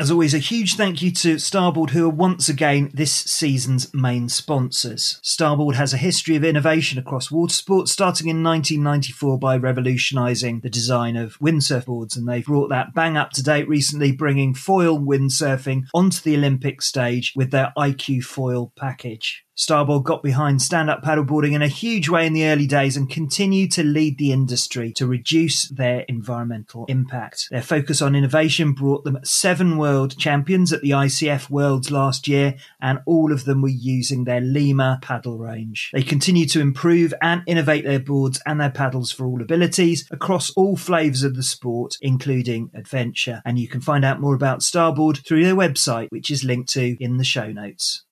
As always, a huge thank you to Starboard, who are once again this season's main sponsors. Starboard has a history of innovation across water sports, starting in 1994 by revolutionising the design of windsurf boards, and they've brought that bang up to date recently, bringing foil windsurfing onto the Olympic stage with their iQFOiL package. Starboard got behind stand up paddleboarding in a huge way in the early days and continued to lead the industry to reduce their environmental impact. Their focus on innovation brought them seven world champions at the ICF Worlds last year, and all of them were using their Lima paddle range. They continue to improve and innovate their boards and their paddles for all abilities across all flavours of the sport, including adventure. And you can find out more about Starboard through their website, which is linked to in the show notes.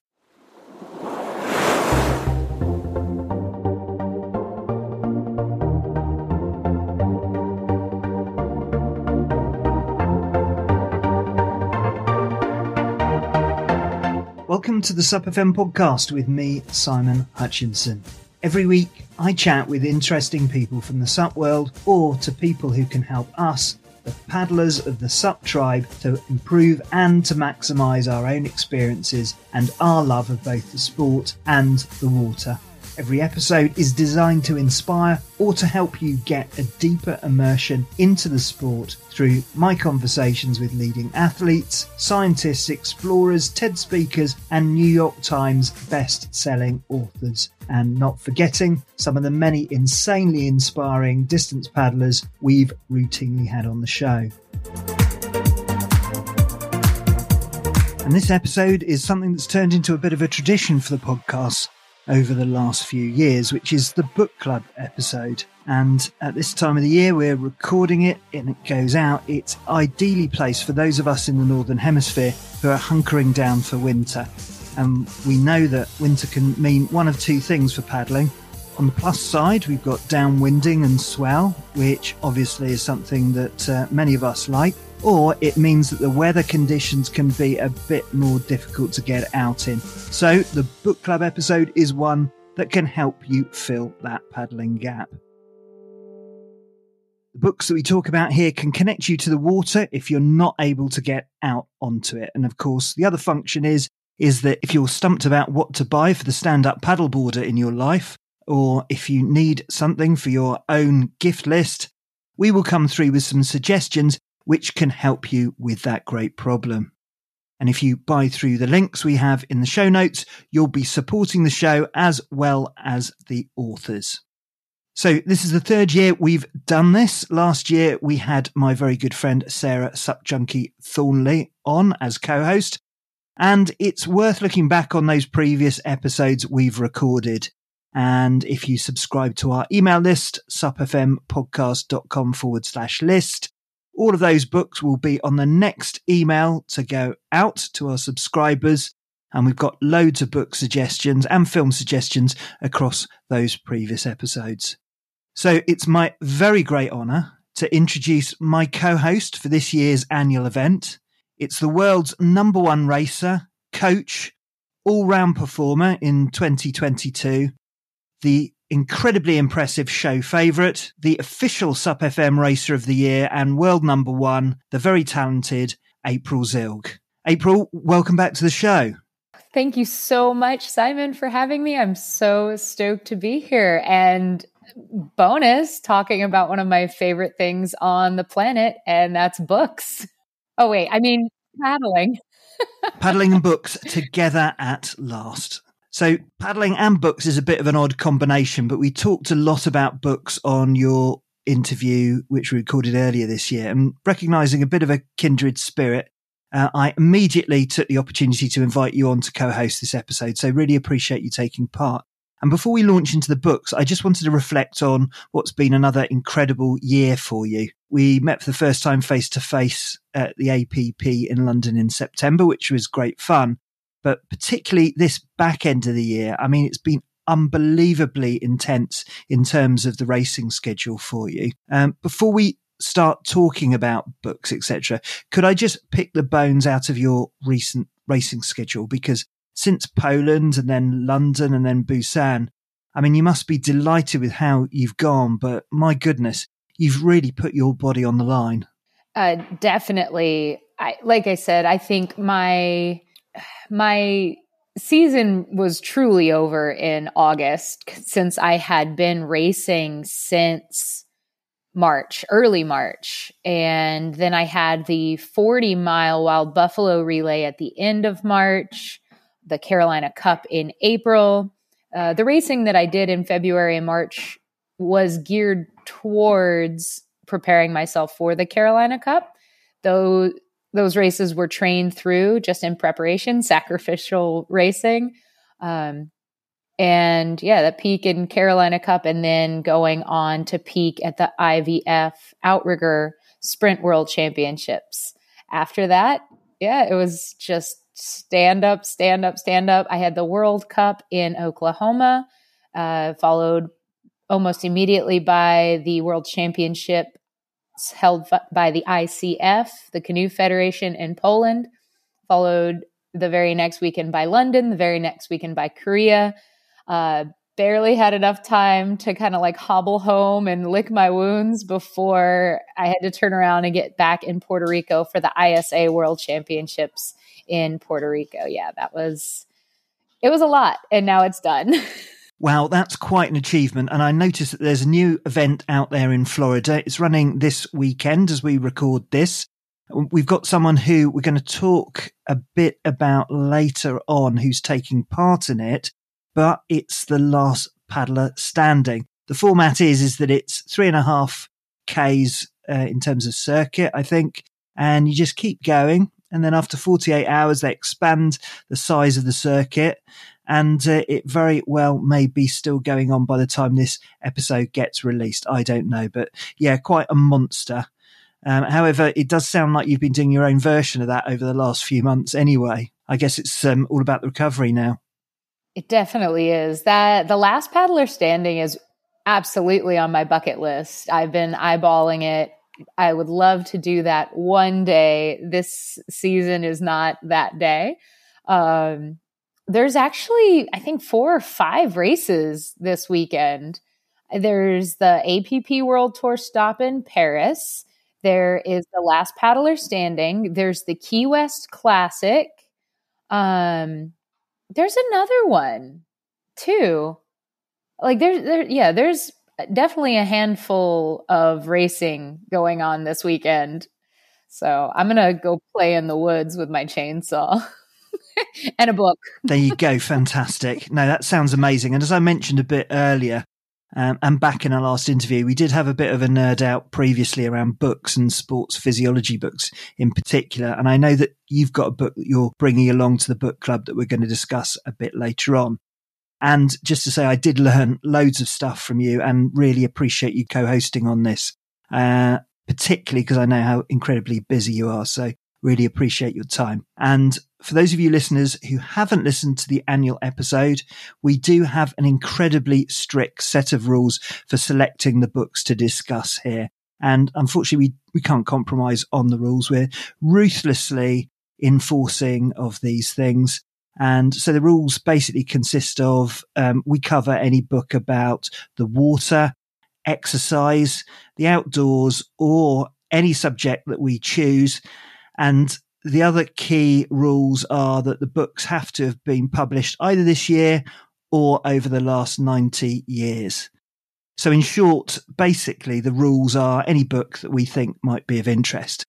Welcome to the SUP FM podcast with me, Simon Hutchinson. Every week, I chat with interesting people from the SUP world or to people who can help us, the paddlers of the SUP tribe, to improve and to maximise our own experiences and our love of both the sport and the water. Every episode is designed to inspire or to help you get a deeper immersion into the sport through my conversations with leading athletes, scientists, explorers, TED speakers, and New York Times best selling authors. And not forgetting some of the many insanely inspiring distance paddlers we've routinely had on the show. And this episode is something that's turned into a bit of a tradition for the podcast over the last few years, which is the book club episode. And at this time of the year, we're recording it and it goes out. It's ideally placed for those of us in the Northern Hemisphere who are hunkering down for winter. And we know that winter can mean one of two things for paddling. On the plus side, we've got downwinding and swell, which obviously is something that uh, many of us like or it means that the weather conditions can be a bit more difficult to get out in. So, the book club episode is one that can help you fill that paddling gap. The books that we talk about here can connect you to the water if you're not able to get out onto it. And of course, the other function is is that if you're stumped about what to buy for the stand-up paddleboarder in your life, or if you need something for your own gift list, we will come through with some suggestions which can help you with that great problem. And if you buy through the links we have in the show notes, you'll be supporting the show as well as the authors. So this is the third year we've done this. Last year we had my very good friend Sarah Supjunkie Thornley on as co-host. And it's worth looking back on those previous episodes we've recorded. And if you subscribe to our email list, supfmpodcast.com forward slash list, all of those books will be on the next email to go out to our subscribers. And we've got loads of book suggestions and film suggestions across those previous episodes. So it's my very great honour to introduce my co-host for this year's annual event. It's the world's number one racer, coach, all-round performer in 2022, the incredibly impressive show favourite, the official SUP FM Racer of the Year, and world number one, the very talented April Zilg. April, welcome back to the show. Thank you so much, Simon, for having me. I'm so stoked to be here. And bonus, talking about one of my favorite things on the planet, and that's books. Oh, wait, I mean, paddling. paddling and books together at last. So, paddling and books is a bit of an odd combination, but we talked a lot about books on your interview, which we recorded earlier this year. And recognizing a bit of a kindred spirit, uh, I immediately took the opportunity to invite you on to co host this episode. So, really appreciate you taking part. And before we launch into the books, I just wanted to reflect on what's been another incredible year for you. We met for the first time face to face at the APP in London in September, which was great fun but particularly this back end of the year, I mean, it's been unbelievably intense in terms of the racing schedule for you. Um, before we start talking about books, etc., could I just pick the bones out of your recent racing schedule? Because since Poland and then London and then Busan, I mean, you must be delighted with how you've gone, but my goodness, you've really put your body on the line. Uh, definitely I, like I said, I think my my season was truly over in August since I had been racing since March, early March. And then I had the 40 mile Wild Buffalo relay at the end of March, the Carolina Cup in April. Uh, the racing that I did in February and March was geared towards preparing myself for the Carolina Cup. Though those races were trained through just in preparation, sacrificial racing. Um, and yeah, the peak in Carolina Cup, and then going on to peak at the IVF Outrigger Sprint World Championships. After that, yeah, it was just stand up, stand up, stand up. I had the World Cup in Oklahoma, uh, followed almost immediately by the World Championship held by the ICF, the Canoe Federation in Poland, followed the very next weekend by London, the very next weekend by Korea. Uh, barely had enough time to kind of like hobble home and lick my wounds before I had to turn around and get back in Puerto Rico for the ISA World Championships in Puerto Rico. Yeah, that was it was a lot and now it's done. Wow, that's quite an achievement. And I noticed that there's a new event out there in Florida. It's running this weekend as we record this. We've got someone who we're going to talk a bit about later on who's taking part in it, but it's the last paddler standing. The format is, is that it's three and a half Ks uh, in terms of circuit, I think, and you just keep going. And then after 48 hours, they expand the size of the circuit and uh, it very well may be still going on by the time this episode gets released. I don't know, but yeah, quite a monster. Um, however, it does sound like you've been doing your own version of that over the last few months anyway. I guess it's um, all about the recovery now. It definitely is. That the last paddler standing is absolutely on my bucket list. I've been eyeballing it. I would love to do that one day. This season is not that day. Um, there's actually, I think, four or five races this weekend. There's the APP World Tour stop in Paris. There is the last paddler standing. There's the Key West Classic. Um, there's another one too. Like there's there, yeah, there's definitely a handful of racing going on this weekend. So I'm gonna go play in the woods with my chainsaw. and a book. there you go. Fantastic. No, that sounds amazing. And as I mentioned a bit earlier, um, and back in our last interview, we did have a bit of a nerd out previously around books and sports physiology books in particular. And I know that you've got a book that you're bringing along to the book club that we're going to discuss a bit later on. And just to say, I did learn loads of stuff from you and really appreciate you co hosting on this, uh, particularly because I know how incredibly busy you are. So really appreciate your time. And for those of you listeners who haven't listened to the annual episode, we do have an incredibly strict set of rules for selecting the books to discuss here. And unfortunately, we, we can't compromise on the rules. We're ruthlessly enforcing of these things. And so the rules basically consist of um, we cover any book about the water, exercise, the outdoors, or any subject that we choose. And the other key rules are that the books have to have been published either this year or over the last 90 years. So, in short, basically, the rules are any book that we think might be of interest.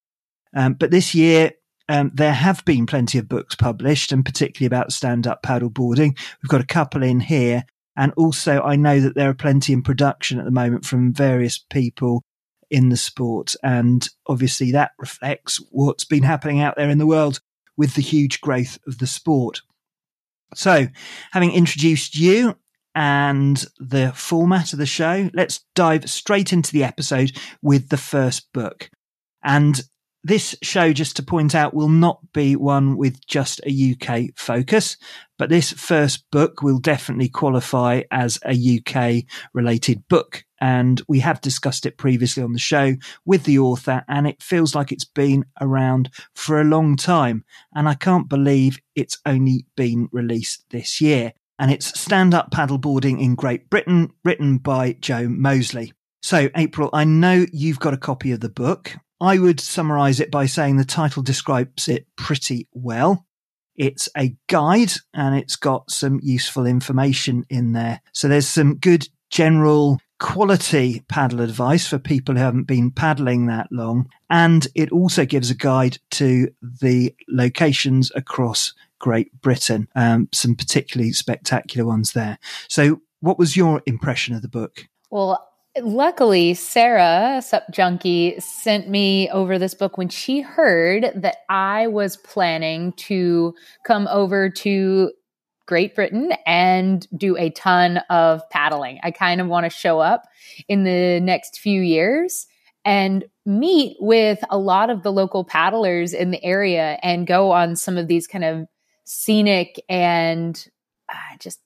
Um, but this year, um, there have been plenty of books published, and particularly about stand up paddleboarding. We've got a couple in here. And also, I know that there are plenty in production at the moment from various people in the sport. And obviously that reflects what's been happening out there in the world with the huge growth of the sport. So, having introduced you and the format of the show, let's dive straight into the episode with the first book. And this show, just to point out, will not be one with just a UK focus, but this first book will definitely qualify as a UK related book. And we have discussed it previously on the show with the author, and it feels like it's been around for a long time. And I can't believe it's only been released this year. And it's Stand Up Paddleboarding in Great Britain, written by Joe Moseley. So, April, I know you've got a copy of the book. I would summarize it by saying the title describes it pretty well. It's a guide and it's got some useful information in there. So there's some good general quality paddle advice for people who haven't been paddling that long. And it also gives a guide to the locations across Great Britain, um, some particularly spectacular ones there. So, what was your impression of the book? Well, luckily, Sarah, Sup Junkie, sent me over this book when she heard that I was planning to come over to Great Britain and do a ton of paddling. I kind of want to show up in the next few years and meet with a lot of the local paddlers in the area and go on some of these kind of scenic and uh, just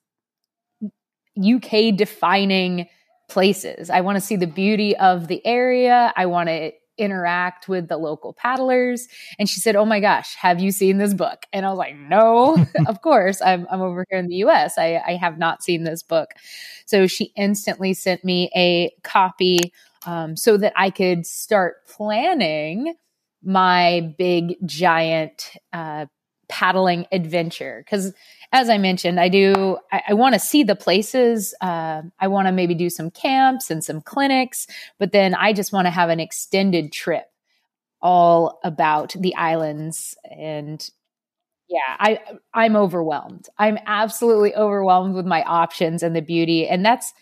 UK defining places. I want to see the beauty of the area. I want to interact with the local paddlers. And she said, Oh my gosh, have you seen this book? And I was like, No, of course. I'm, I'm over here in the US. I, I have not seen this book. So she instantly sent me a copy um, so that I could start planning my big, giant uh, paddling adventure. Because as I mentioned, I do, I, I want to see the places. Uh, I want to maybe do some camps and some clinics, but then I just want to have an extended trip all about the islands and yeah i i'm overwhelmed i'm absolutely overwhelmed with my options and the beauty and that's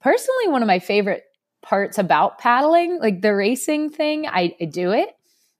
personally one of my favorite parts about paddling like the racing thing i, I do it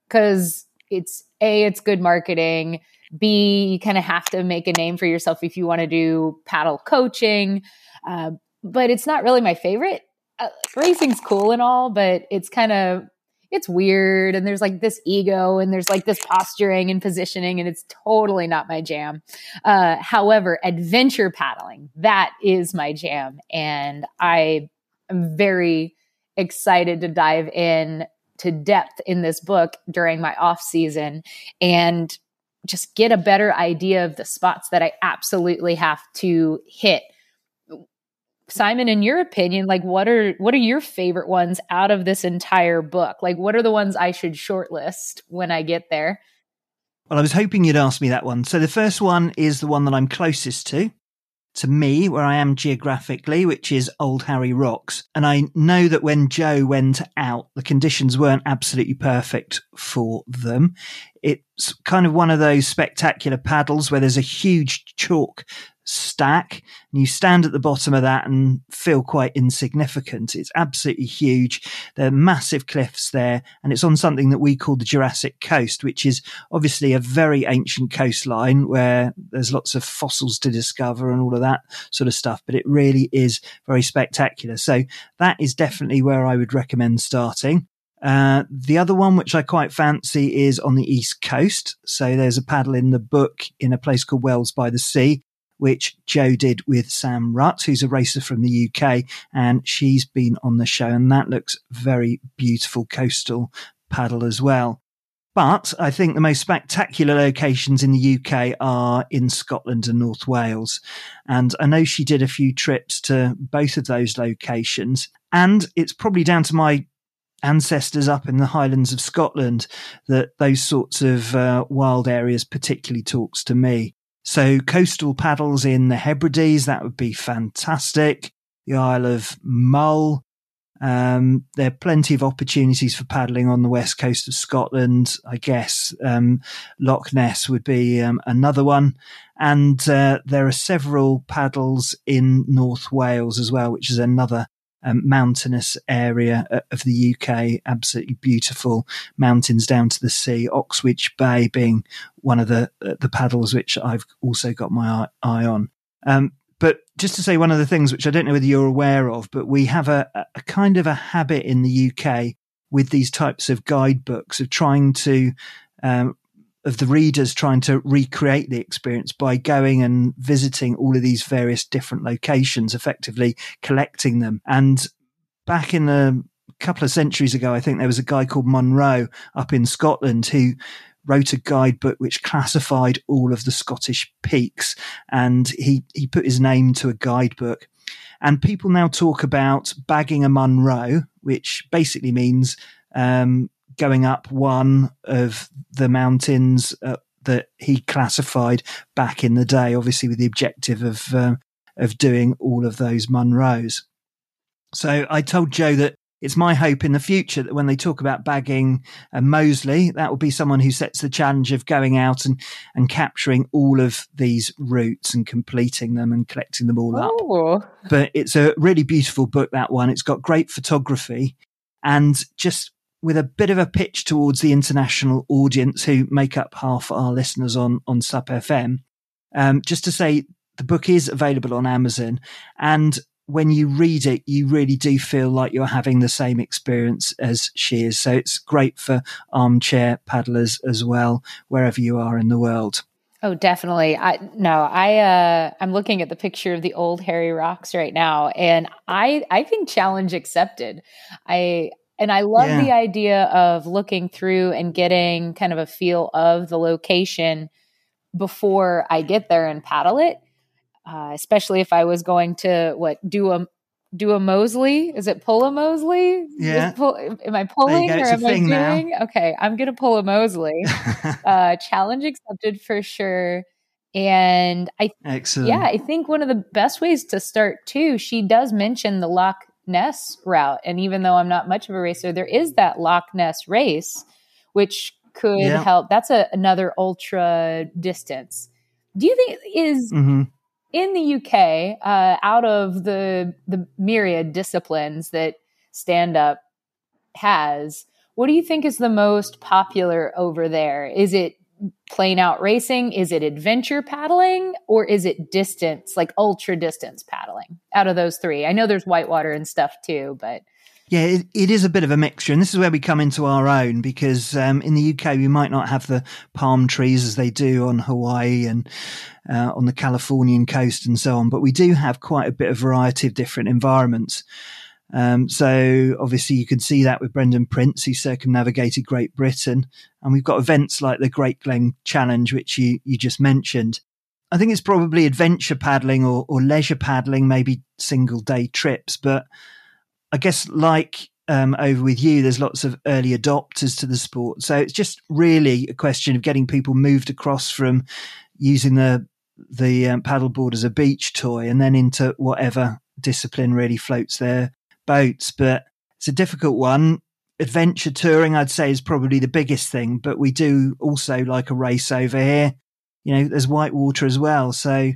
because it's a it's good marketing B, you kind of have to make a name for yourself if you want to do paddle coaching. Uh, but it's not really my favorite. Uh, racing's cool and all, but it's kind of it's weird and there's like this ego and there's like this posturing and positioning and it's totally not my jam uh, however adventure paddling that is my jam and i am very excited to dive in to depth in this book during my off season and just get a better idea of the spots that I absolutely have to hit. Simon, in your opinion, like what are what are your favorite ones out of this entire book? Like what are the ones I should shortlist when I get there? Well, I was hoping you'd ask me that one. So the first one is the one that I'm closest to to me where I am geographically, which is Old Harry Rocks. And I know that when Joe went out, the conditions weren't absolutely perfect for them. It's kind of one of those spectacular paddles where there's a huge chalk stack and you stand at the bottom of that and feel quite insignificant. It's absolutely huge. There are massive cliffs there and it's on something that we call the Jurassic Coast, which is obviously a very ancient coastline where there's lots of fossils to discover and all of that sort of stuff, but it really is very spectacular. So that is definitely where I would recommend starting. Uh, the other one, which I quite fancy, is on the East Coast. So there's a paddle in the book in a place called Wells by the Sea, which Joe did with Sam Rutt, who's a racer from the UK, and she's been on the show, and that looks very beautiful coastal paddle as well. But I think the most spectacular locations in the UK are in Scotland and North Wales. And I know she did a few trips to both of those locations. And it's probably down to my ancestors up in the Highlands of Scotland that those sorts of uh, wild areas particularly talks to me. So coastal paddles in the Hebrides, that would be fantastic. The Isle of Mull. Um, there are plenty of opportunities for paddling on the west coast of Scotland. I guess um, Loch Ness would be um, another one. And uh, there are several paddles in North Wales as well, which is another um, mountainous area uh, of the UK. Absolutely beautiful mountains down to the sea. Oxwich Bay being one of the uh, the paddles which I've also got my eye, eye on. Um, but just to say one of the things which I don't know whether you're aware of, but we have a, a kind of a habit in the UK with these types of guidebooks of trying to um, of the readers trying to recreate the experience by going and visiting all of these various different locations, effectively collecting them. And back in the couple of centuries ago, I think there was a guy called Munro up in Scotland who wrote a guidebook which classified all of the Scottish peaks and he, he put his name to a guidebook. And people now talk about bagging a Munro, which basically means um, going up one of the mountains uh, that he classified back in the day, obviously with the objective of um, of doing all of those Munros. So I told Joe that it's my hope in the future that when they talk about bagging uh, Moseley, that will be someone who sets the challenge of going out and, and capturing all of these routes and completing them and collecting them all up. But it's a really beautiful book, that one. It's got great photography and just with a bit of a pitch towards the international audience who make up half our listeners on, on SUP FM. Um, just to say the book is available on Amazon and when you read it, you really do feel like you're having the same experience as she is. So it's great for armchair paddlers as well, wherever you are in the world. Oh, definitely. I no, I uh I'm looking at the picture of the old Harry Rocks right now and I I think challenge accepted. I and I love yeah. the idea of looking through and getting kind of a feel of the location before I get there and paddle it uh, especially if I was going to what do a do a Moseley? Is it pull a Moseley? Yeah. Pull, am I pulling or am I doing? Now. Okay, I'm gonna pull a Moseley. uh, challenge accepted for sure. And I, excellent. Yeah, I think one of the best ways to start too. She does mention the Loch Ness route, and even though I'm not much of a racer, there is that Loch Ness race, which could yeah. help. That's a, another ultra distance. Do you think is mm-hmm in the UK, uh, out of the the myriad disciplines that stand up has, what do you think is the most popular over there? Is it plain out racing? Is it adventure paddling? Or is it distance, like ultra distance paddling? Out of those three, I know there's whitewater and stuff too, but yeah, it, it is a bit of a mixture. And this is where we come into our own because um, in the UK, we might not have the palm trees as they do on Hawaii and uh, on the Californian coast and so on, but we do have quite a bit of variety of different environments. Um, so obviously you can see that with Brendon Prince, who circumnavigated Great Britain. And we've got events like the Great Glen Challenge, which you, you just mentioned. I think it's probably adventure paddling or, or leisure paddling, maybe single day trips, but I guess like um, over with you, there's lots of early adopters to the sport. So it's just really a question of getting people moved across from using the the um, paddleboard as a beach toy and then into whatever discipline really floats their boats. But it's a difficult one. Adventure touring, I'd say, is probably the biggest thing. But we do also like a race over here. You know, there's whitewater as well. So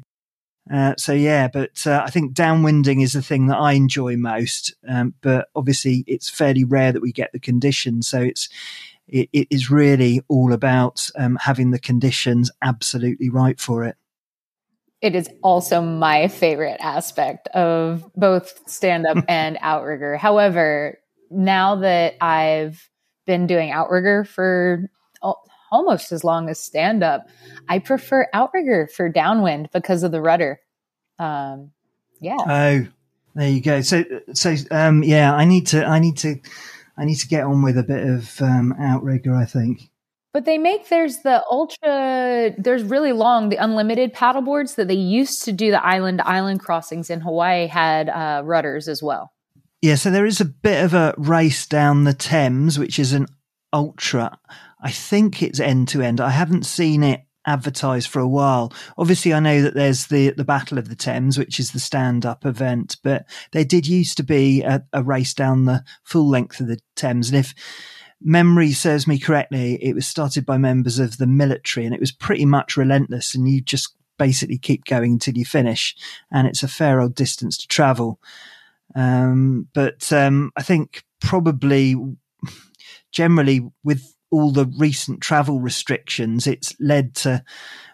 uh, so yeah, but uh, I think downwinding is the thing that I enjoy most. Um, but obviously, it's fairly rare that we get the conditions. So it's it, it is really all about um, having the conditions absolutely right for it. It is also my favorite aspect of both stand up and outrigger. However, now that I've been doing outrigger for almost as long as stand up. I prefer outrigger for downwind because of the rudder. Um, yeah. Oh, there you go. So, so, um, yeah, I need to, I need to, I need to get on with a bit of, um, outrigger, I think. But they make there's the ultra there's really long the unlimited paddle boards that they used to do the island island crossings in Hawaii had uh, rudders as well. Yeah, so there is a bit of a race down the Thames, which is an ultra. I think it's end to end. I haven't seen it advertised for a while. Obviously, I know that there's the the Battle of the Thames, which is the stand up event, but there did used to be a, a, race down the full length of the Thames, and if memory serves me correctly, it was started by members of the military, and it was pretty much relentless, and you just basically keep going until you finish, and it's a fair old distance to travel. Um, but um, I think probably generally with all the recent travel restrictions, it's led to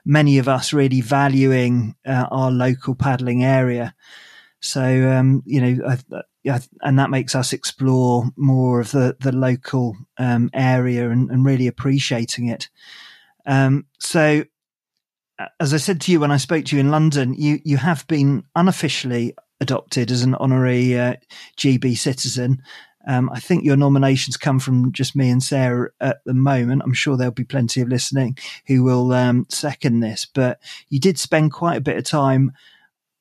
many of us really valuing uh, our local paddling area. So, um, you know, I, I, and that makes us explore more of the, the local um, area and, and, really appreciating it. Um, so, as I said to you when I spoke to you in London, you, you have been unofficially adopted as an honorary uh, GB citizen. Um, I think your nominations come from just me and Sarah at the moment. I'm sure there'll be plenty of listening who will um, second this. But you did spend quite a bit of time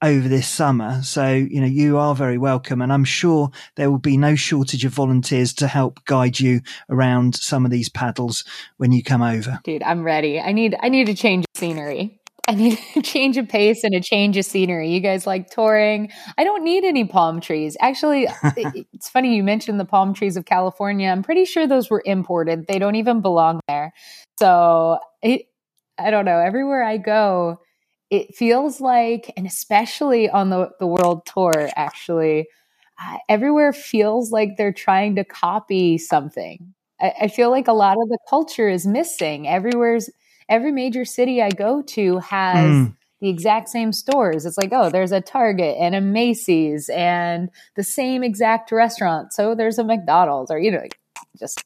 over this summer. So, you know, you are very welcome. And I'm sure there will be no shortage of volunteers to help guide you around some of these paddles when you come over. Dude, I'm ready. I need, I need to change of scenery. I need a change of pace and a change of scenery. You guys like touring. I don't need any palm trees. Actually, it's funny you mentioned the palm trees of California. I'm pretty sure those were imported. They don't even belong there. So it, I don't know. Everywhere I go, it feels like, and especially on the, the world tour, actually, uh, everywhere feels like they're trying to copy something. I, I feel like a lot of the culture is missing. Everywhere's every major city I go to has mm. the exact same stores. It's like, oh, there's a Target and a Macy's and the same exact restaurant. So there's a McDonald's or, you know, just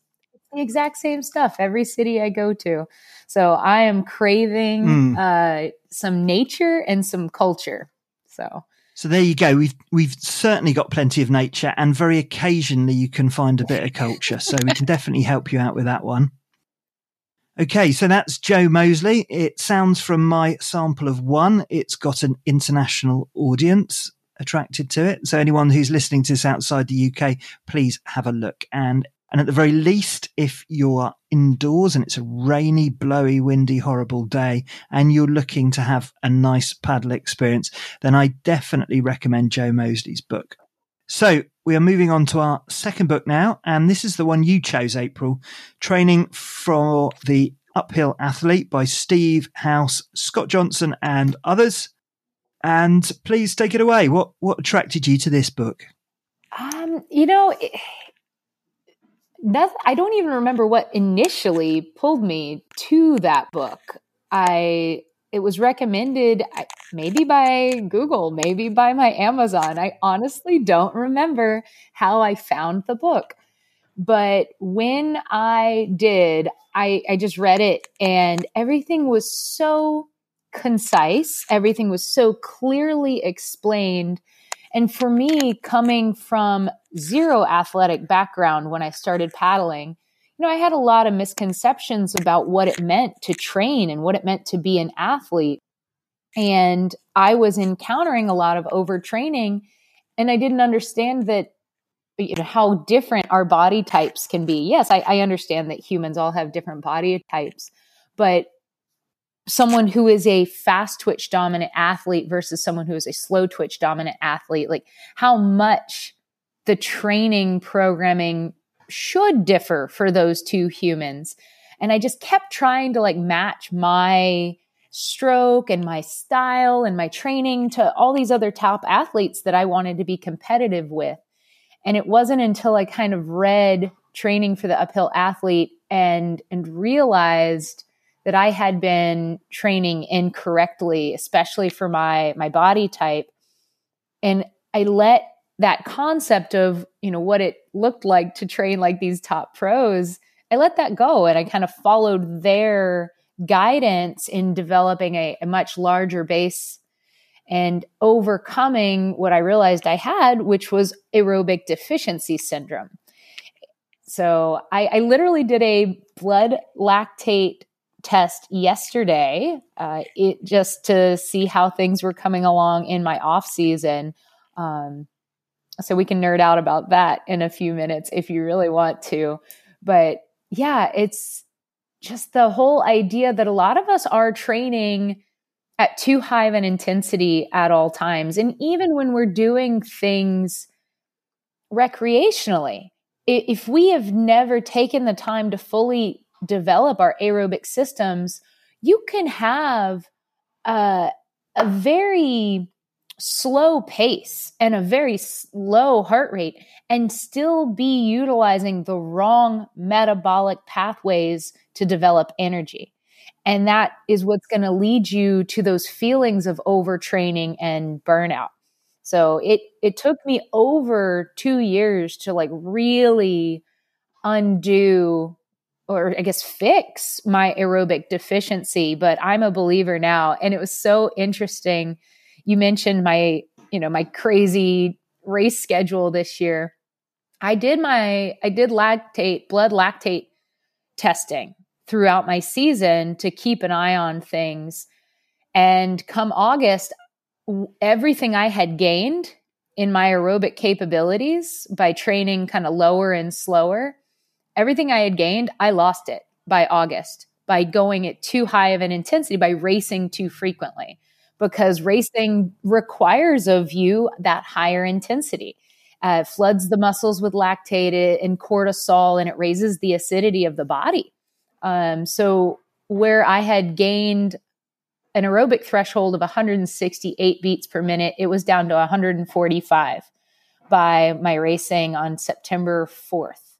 the exact same stuff every city I go to. So I am craving mm. uh, some nature and some culture. So. So there you go. We've we've certainly got plenty of nature, and very occasionally you can find a bit of culture. So we can definitely help you out with that one. Okay, so that's Joe Moseley. It sounds from my sample of one, it's got an international audience attracted to it. So anyone who's listening to this outside the UK, please have a look. And and at the very least, if you're indoors and it's a rainy, blowy, windy, horrible day and you're looking to have a nice paddle experience, then I definitely recommend Joe Moseley's book. So we are moving on to our second book now. And this is the one you chose, April Training for the Uphill Athlete by Steve House, Scott Johnston, and others. And please take it away. What, what attracted you to this book? Um, you know, it, that I don't even remember what initially pulled me to that book. I it was recommended maybe by Google, maybe by my Amazon. I honestly don't remember how I found the book. But when I did, I, I just read it and everything was so concise, everything was so clearly explained and for me, coming from zero athletic background when I started paddling, you know, I had a lot of misconceptions about what it meant to train and what it meant to be an athlete. And I was encountering a lot of overtraining and I didn't understand that you know how different our body types can be. Yes, I, I understand that humans all have different body types, but someone who is a fast twitch dominant athlete versus someone who is a slow twitch dominant athlete, like how much the training programming should differ for those two humans. And I just kept trying to like match my stroke and my style and my training to all these other top athletes that I wanted to be competitive with. And it wasn't until I kind of read training for the uphill athlete and and realized that I had been training incorrectly, especially for my my body type. And I let that concept of, you know, what it looked like to train like these top pros, I let that go and I kind of followed their guidance in developing a, a much larger base and overcoming what I realized I had, which was aerobic deficiency syndrome. So I, I literally did a blood lactate test yesterday, uh, it just to see how things were coming along in my off season. Um, so we can nerd out about that in a few minutes if you really want to. But yeah, it's just the whole idea that a lot of us are training at too high of an intensity at all times. And even when we're doing things recreationally, if we have never taken the time to fully develop our aerobic systems, you can have a, a very slow pace and a very slow heart rate and still be utilizing the wrong metabolic pathways to develop energy. And that is what's going to lead you to those feelings of overtraining and burnout. So it it took me over 2 years to like really undo or I guess fix my aerobic deficiency, but I'm a believer now. And it was so interesting. You mentioned my, you know, my crazy race schedule this year. I did my, I did lactate, blood lactate testing throughout my season to keep an eye on things. And come August, everything I had gained in my aerobic capabilities by training kind of lower and slower, everything I had gained, I lost it by August by going at too high of an intensity, by racing too frequently, because racing requires of you that higher intensity. Uh, floods the muscles with lactate and cortisol, and it raises the acidity of the body. Um, so, where I had gained an aerobic threshold of 168 beats per minute, it was down to 145 by my racing on September 4th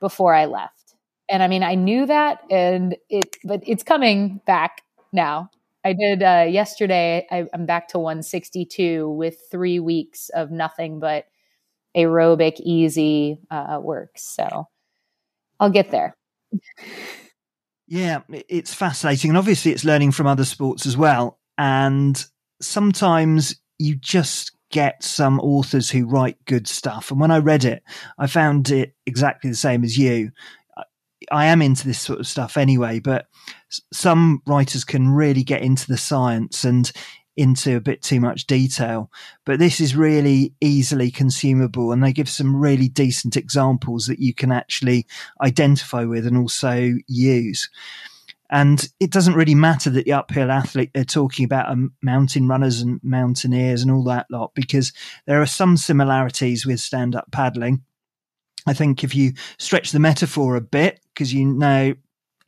before I left. And I mean, I knew that and it, but it's coming back now. I did uh, yesterday. I, I'm back to 162 with three weeks of nothing but aerobic, easy uh, work. So I'll get there. Yeah, it's fascinating. And obviously, it's learning from other sports as well. And sometimes you just get some authors who write good stuff. And when I read it, I found it exactly the same as you. I am into this sort of stuff anyway, but some writers can really get into the science and into a bit too much detail. But this is really easily consumable, and they give some really decent examples that you can actually identify with and also use. And it doesn't really matter that the uphill athlete they're talking about are mountain runners and mountaineers and all that lot, because there are some similarities with stand up paddling. I think if you stretch the metaphor a bit, because you know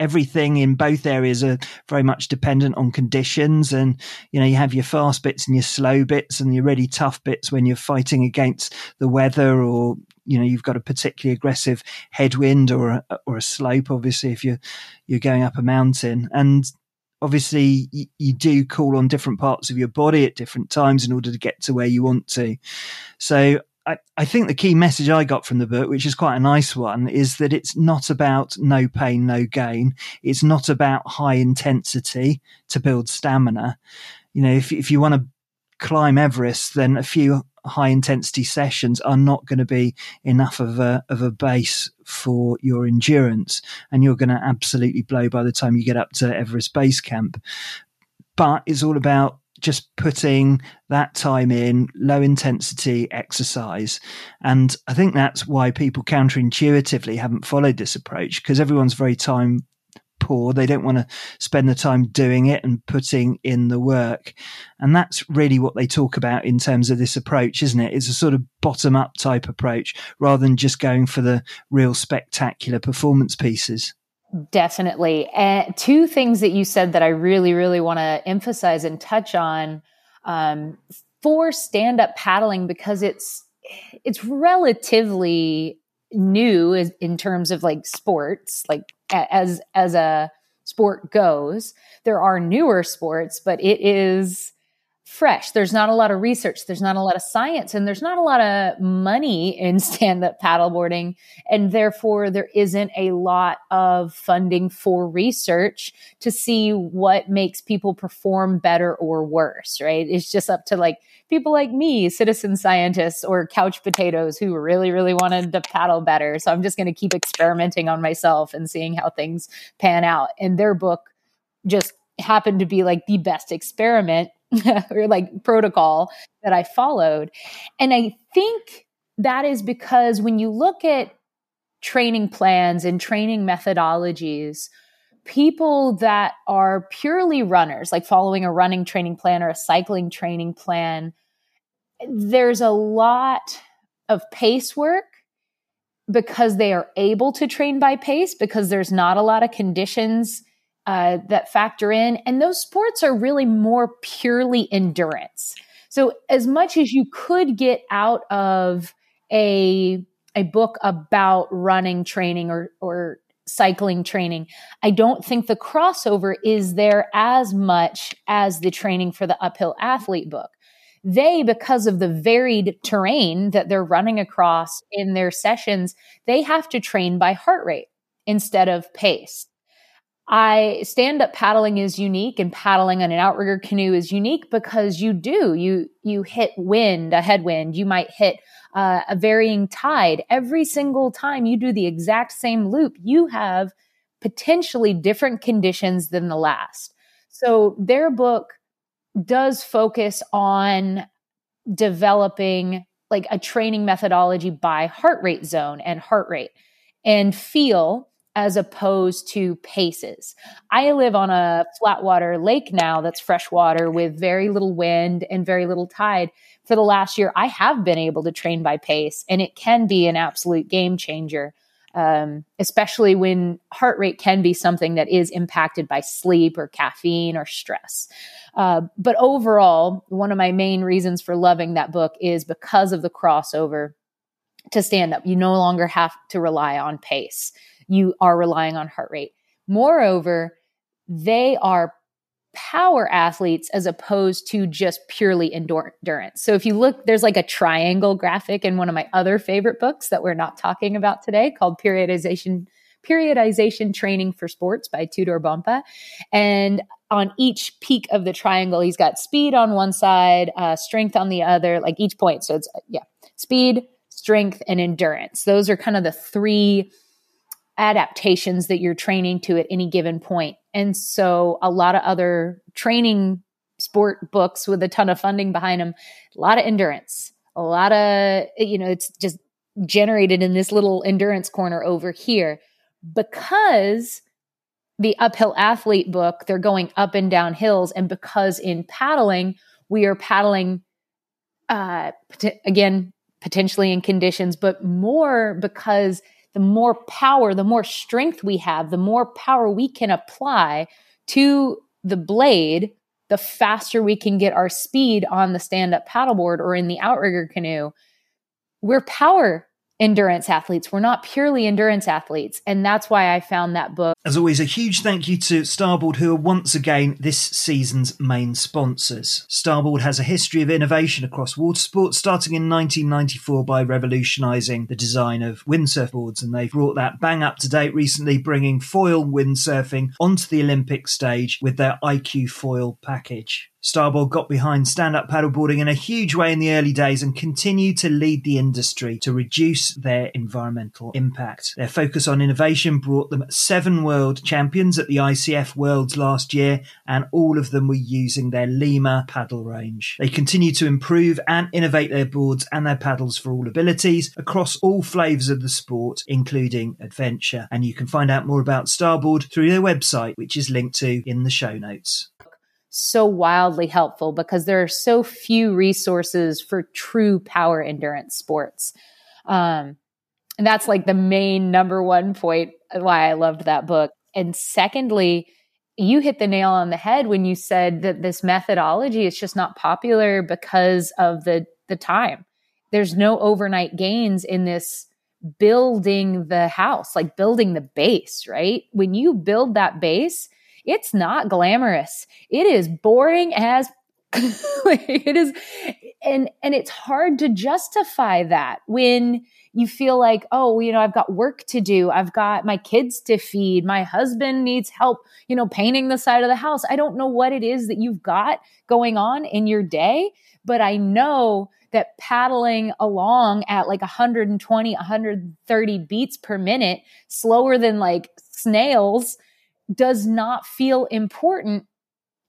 everything in both areas are very much dependent on conditions and you know you have your fast bits and your slow bits and your really tough bits when you're fighting against the weather or you know you've got a particularly aggressive headwind or a, or a slope obviously if you're you're going up a mountain. And obviously you, you do call on different parts of your body at different times in order to get to where you want to. So I, I think the key message I got from the book, which is quite a nice one, is that it's not about no pain, no gain. It's not about high intensity to build stamina. You know, if, if you want to climb Everest, then a few high intensity sessions are not going to be enough of a, of a base for your endurance. And you're going to absolutely blow by the time you get up to Everest Base Camp. But it's all about just putting that time in low intensity exercise. And I think that's why people counterintuitively haven't followed this approach because everyone's very time poor. They don't want to spend the time doing it and putting in the work. And that's really what they talk about in terms of this approach, isn't it? It's a sort of bottom up type approach rather than just going for the real spectacular performance pieces. Definitely. And two things that you said that I really, really want to emphasize and touch on um, for stand up paddling because it's it's relatively new in terms of like sports, like as as a sport goes. There are newer sports, but it is fresh. There's not a lot of research. There's not a lot of science and there's not a lot of money in stand up paddleboarding. And therefore there isn't a lot of funding for research to see what makes people perform better or worse, right? It's just up to like people like me, citizen scientists or couch potatoes who really, really wanted to paddle better. So I'm just going to keep experimenting on myself and seeing how things pan out. And their book just happened to be like the best experiment or like protocol that I followed. And I think that is because when you look at training plans and training methodologies, people that are purely runners, like following a running training plan or a cycling training plan, there's a lot of pace work because they are able to train by pace because there's not a lot of conditions uh, that factor in. And those sports are really more purely endurance. So, as much as you could get out of a, a book about running training or, or cycling training, I don't think the crossover is there as much as the training for the uphill athlete book. They, because of the varied terrain that they're running across in their sessions, they have to train by heart rate instead of pace. I stand up paddling is unique and paddling on an outrigger canoe is unique because you do you you hit wind a headwind. You might hit uh, a varying tide. Every single time you do the exact same loop you have potentially different conditions than the last. So their book does focus on developing like a training methodology by heart rate zone and heart rate and feel as opposed to paces. I live on a flatwater lake now that's freshwater with very little wind and very little tide. For the last year, I have been able to train by pace, and it can be an absolute game changer, um, especially when heart rate can be something that is impacted by sleep or caffeine or stress. Uh, but overall, one of my main reasons for loving that book is because of the crossover to stand up. You no longer have to rely on pace you are relying on heart rate. Moreover, they are power athletes as opposed to just purely endurance. So if you look, there's like a triangle graphic in one of my other favorite books that we're not talking about today called Periodization Periodization Training for Sports by Tudor Bompa. And on each peak of the triangle, he's got speed on one side, uh, strength on the other, like each point. So it's, yeah, speed, strength, and endurance. Those are kind of the three adaptations that you're training to at any given point. And so a lot of other training sport books with a ton of funding behind them, a lot of endurance, a lot of, you know, it's just generated in this little endurance corner over here because the uphill athlete book, they're going up and down hills. And because in paddling, we are paddling, uh, again, potentially in conditions, but more because the more power, the more strength we have, the more power we can apply to the blade, the faster we can get our speed on the stand up paddleboard or in the outrigger canoe. We're power endurance athletes. We're not purely endurance athletes. And that's why I found that book. As always, a huge thank you to Starboard, who are once again this season's main sponsors. Starboard has a history of innovation across water sports, starting in 1994 by revolutionising the design of windsurf boards. And they've brought that bang up to date recently, bringing foil windsurfing onto the Olympic stage with their iQFOiL package. Starboard got behind stand up paddleboarding in a huge way in the early days and continued to lead the industry to reduce their environmental impact. Their focus on innovation brought them seven world champions at the ICF Worlds last year, and all of them were using their Lima paddle range. They continue to improve and innovate their boards and their paddles for all abilities across all flavours of the sport, including adventure. And you can find out more about Starboard through their website, which is linked to in the show notes so wildly helpful because there are so few resources for true power endurance sports. Um, and that's like the main number one point why I loved that book. And secondly, you hit the nail on the head when you said that this methodology is just not popular because of the the time. There's no overnight gains in this building the house, like building the base, right? When you build that base, it's not glamorous. It is boring as it is and and it's hard to justify that when you feel like oh you know i've got work to do i've got my kids to feed my husband needs help you know painting the side of the house i don't know what it is that you've got going on in your day but i know that paddling along at like 120 130 beats per minute slower than like snails does not feel important.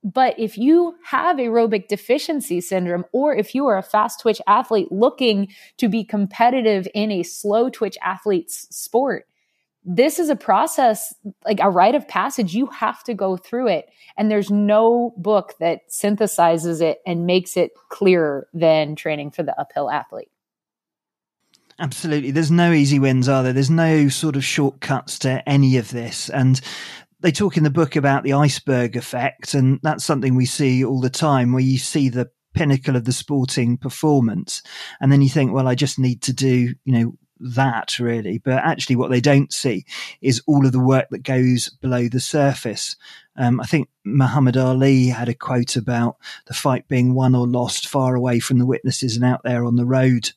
But if you have aerobic deficiency syndrome, or if you are a fast twitch athlete looking to be competitive in a slow twitch athlete's sport, this is a process, like a rite of passage. You have to go through it. And there's no book that synthesizes it and makes it clearer than training for the uphill athlete. Absolutely. There's no easy wins, are there? There's no sort of shortcuts to any of this. And they talk in the book about the iceberg effect, and that's something we see all the time where you see the pinnacle of the sporting performance and then you think well i just need to do you know that really. But actually what they don't see is all of the work that goes below the surface. Um, i think muhammad ali had a quote about the fight being won or lost far away from the witnesses and out there on the road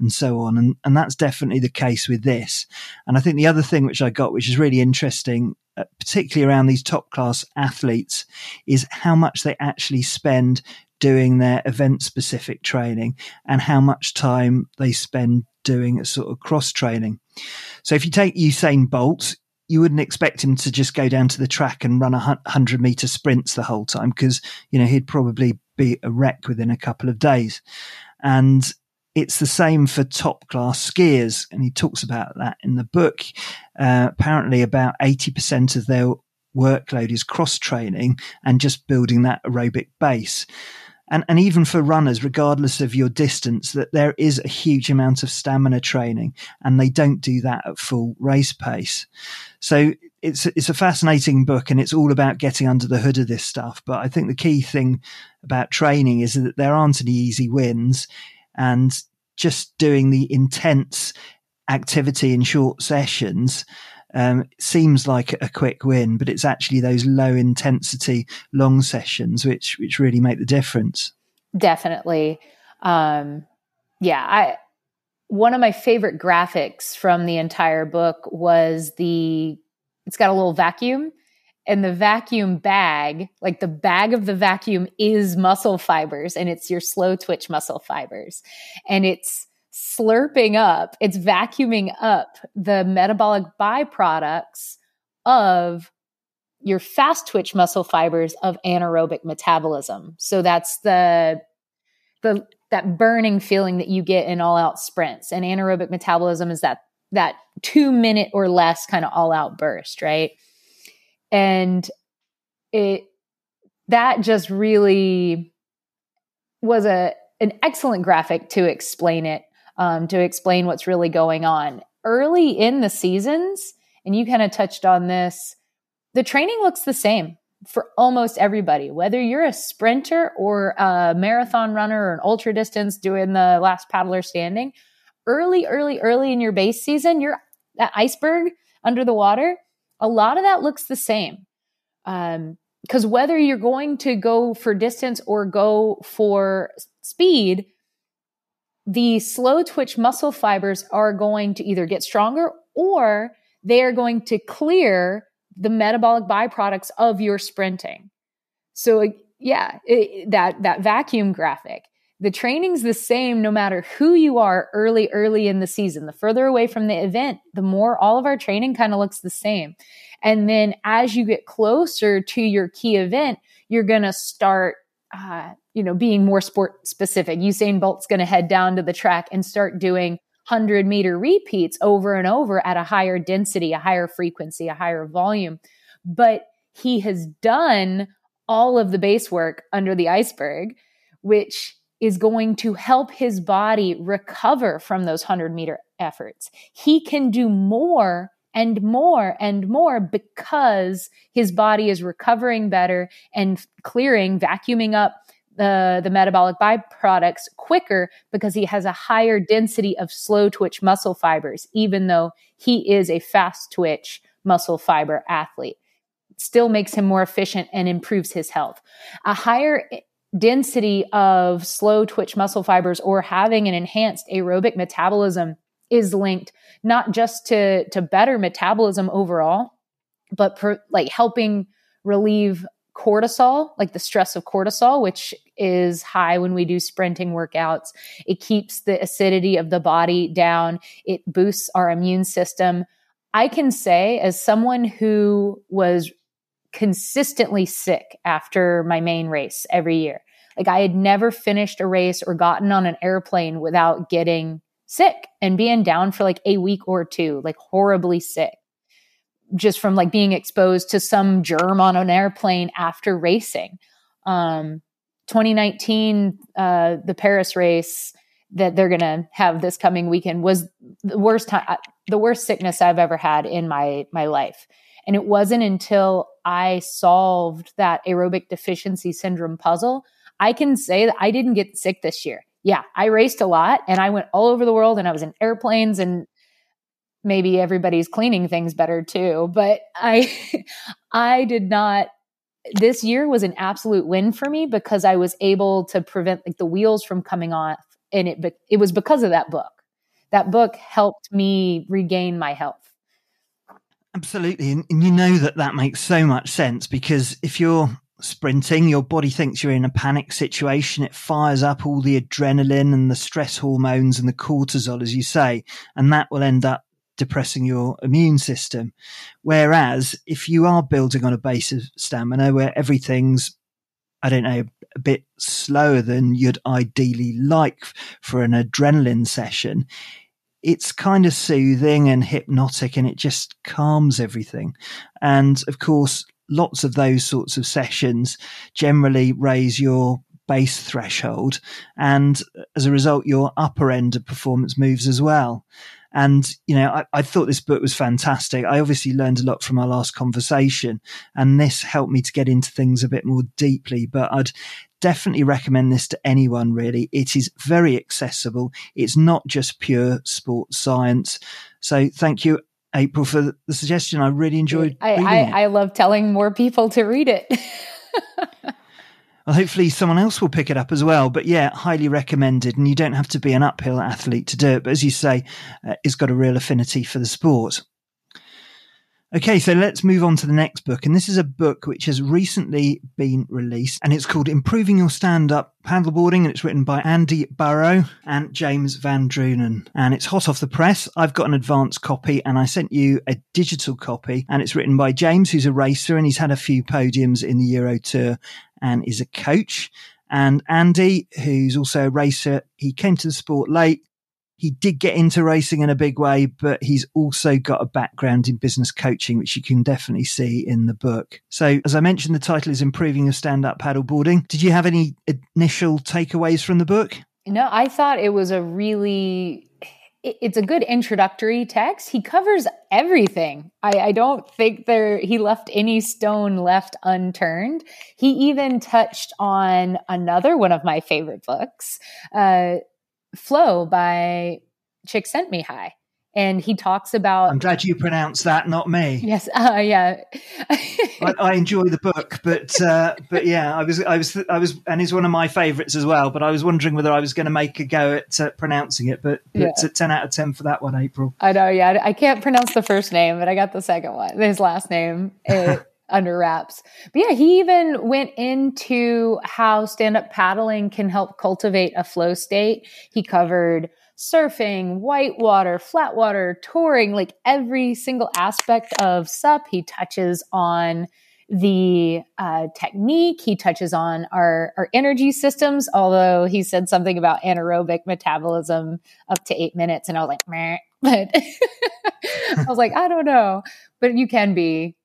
and so on and, and that's definitely the case with this. And i think the other thing which i got which is really interesting uh, particularly around these top class athletes, is how much they actually spend doing their event specific training and how much time they spend doing a sort of cross training. So if you take Usain Bolt, you wouldn't expect him to just go down to the track and run a hundred meter sprints the whole time because you know he'd probably be a wreck within a couple of days. And it's the same for top class skiers. And he talks about that in the book. Uh, apparently, about 80% of their workload is cross training and just building that aerobic base. And, and even for runners, regardless of your distance, that there is a huge amount of stamina training and they don't do that at full race pace. So it's, it's a fascinating book and it's all about getting under the hood of this stuff. But I think the key thing about training is that there aren't any easy wins and just doing the intense activity in short sessions um, seems like a quick win, but it's actually those low intensity long sessions which which really make the difference. Definitely, um, yeah. I one of my favorite graphics from the entire book was the. It's got a little vacuum, and the vacuum bag, like the bag of the vacuum, is muscle fibers, and it's your slow twitch muscle fibers, and it's slurping up, it's vacuuming up the metabolic byproducts of your fast twitch muscle fibers of anaerobic metabolism. So that's the the that burning feeling that you get in all out sprints. And anaerobic metabolism is that that 2 minute or less kind of all out burst, right? And it that just really was a an excellent graphic to explain it um, to explain what's really going on. Early in the seasons, and you kind of touched on this, the training looks the same for almost everybody, whether you're a sprinter or a marathon runner or an ultra distance doing the last paddler standing. Early, early, early in your base season, you're that iceberg under the water. A lot of that looks the same. Because um, whether you're going to go for distance or go for speed, the slow twitch muscle fibers are going to either get stronger or they are going to clear the metabolic byproducts of your sprinting. So yeah, it, that that vacuum graphic. The training's the same no matter who you are early early in the season. The further away from the event, the more all of our training kind of looks the same. And then as you get closer to your key event, you're going to start uh, you know, being more sport specific. Usain Bolt's going to head down to the track and start doing 100 meter repeats over and over at a higher density, a higher frequency, a higher volume. But he has done all of the base work under the iceberg, which is going to help his body recover from those 100 meter efforts. He can do more and more and more because his body is recovering better and clearing, vacuuming up the, the metabolic byproducts quicker because he has a higher density of slow twitch muscle fibers, even though he is a fast twitch muscle fiber athlete. still makes him more efficient and improves his health. A higher density of slow twitch muscle fibers or having an enhanced aerobic metabolism is linked not just to, to better metabolism overall, but per, like helping relieve cortisol, like the stress of cortisol, which is high when we do sprinting workouts. It keeps the acidity of the body down, it boosts our immune system. I can say, as someone who was consistently sick after my main race every year, like I had never finished a race or gotten on an airplane without getting sick and being down for like a week or two, like horribly sick just from like being exposed to some germ on an airplane after racing. Um, 2019, uh, the Paris race that they're going to have this coming weekend was the worst time, uh, the worst sickness I've ever had in my, my life. And it wasn't until I solved that aerobic deficiency syndrome puzzle, I can say that I didn't get sick this year. Yeah, I raced a lot and I went all over the world and I was in airplanes and maybe everybody's cleaning things better too but i i did not this year was an absolute win for me because i was able to prevent like the wheels from coming off and it it was because of that book that book helped me regain my health absolutely and, you know that that makes so much sense because if you're sprinting, your body thinks you're in a panic situation. It fires up all the adrenaline and the stress hormones and the cortisol, as you say, and that will end up depressing your immune system. Whereas if you are building on a base of stamina where everything's I don't know, a bit slower than you'd ideally like for an adrenaline session, it's kind of soothing and hypnotic and it just calms everything. And of course, lots of those sorts of sessions generally raise your base threshold. And as a result, your upper end of performance moves as well. And, you know, I, I, thought this book was fantastic. I obviously learned a lot from our last conversation and this helped me to get into things a bit more deeply, but I'd definitely recommend this to anyone really. It is very accessible. It's not just pure sports science. So thank you. April for the suggestion. I really enjoyed. I, I, I love telling more people to read it. Well, hopefully someone else will pick it up as well. But yeah, highly recommended. And you don't have to be an uphill athlete to do it. But as you say, uh, it's got a real affinity for the sport. Okay, so let's move on to the next book. And this is a book which has recently been released and it's called Improving Your Stand Up Paddleboarding. And it's written by Andy Burrow and James Van Drunen. And it's hot off the press. I've got an advanced copy and I sent you a digital copy. And it's written by James, who's a racer and he's had a few podiums in the Euro Tour and is a coach. And Andy, who's also a racer, he came to the sport late he did get into racing in a big way, but he's also got a background in business coaching, which you can definitely see in the book. So, as I mentioned, the title is Improving Your Stand Up Paddleboarding. Did you have any initial takeaways from the book? No, I thought it was a really it's a good introductory text. He covers everything. I, I, don't think there he left any stone left unturned. He even touched on another one of my favorite books, uh, Flow by Csikszentmihalyi. And he talks about. I'm glad you pronounced that, not me. Yes, uh, yeah. I, I, enjoy the book, but uh, but yeah, I was I was I was, and he's one of my favourites as well. But I was wondering whether I was going to make a go at uh, pronouncing it. But, but yeah. ten out of ten for that one, April. I know. Yeah, I can't pronounce the first name, but I got the second one. His last name. It, under wraps. But yeah, he even went into how stand up paddling can help cultivate a flow state. He covered surfing, whitewater, flat water, touring, like every single aspect of SUP. He touches on the uh, technique. He touches on our, our energy systems, although he said something about anaerobic metabolism up to eight minutes. And I was like, Meh. but I was like, I don't know. But you can be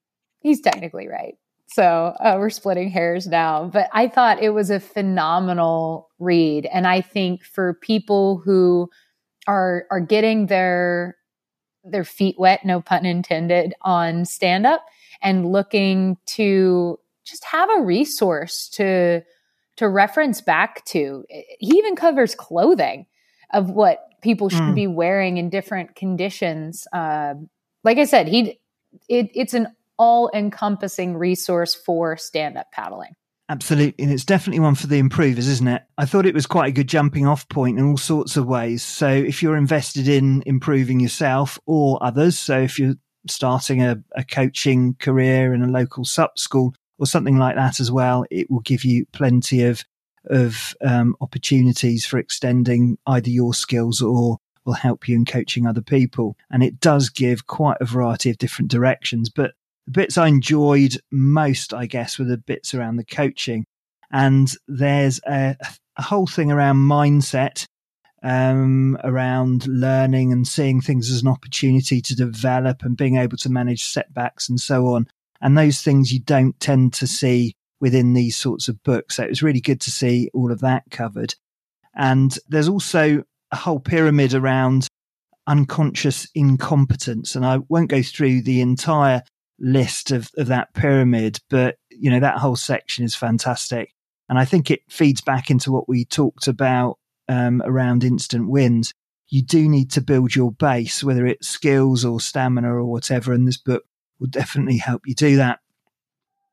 he's technically right. So uh, we're splitting hairs now. But I thought it was a phenomenal read, and I think for people who are are getting their their feet wet, no pun intended, on stand up and looking to just have a resource to to reference back to. He even covers clothing of what people should mm. be wearing in different conditions. Uh, like I said, he it, it's an all encompassing resource for stand up paddling. Absolutely. And it's definitely one for the improvers, isn't it? I thought it was quite a good jumping off point in all sorts of ways. So if you're invested in improving yourself or others, so if you're starting a, a coaching career in a local SUP school or something like that as well, it will give you plenty of of um, opportunities for extending either your skills or will help you in coaching other people. And it does give quite a variety of different directions. But the bits I enjoyed most, I guess, were the bits around the coaching. And there's a, a whole thing around mindset, um, around learning and seeing things as an opportunity to develop and being able to manage setbacks and so on. And those things you don't tend to see within these sorts of books. So it was really good to see all of that covered. And there's also a whole pyramid around unconscious incompetence. And I won't go through the entire list of, of that pyramid. But, you know, that whole section is fantastic. And I think it feeds back into what we talked about um, around instant wins. You do need to build your base, whether it's skills or stamina or whatever. And this book will definitely help you do that.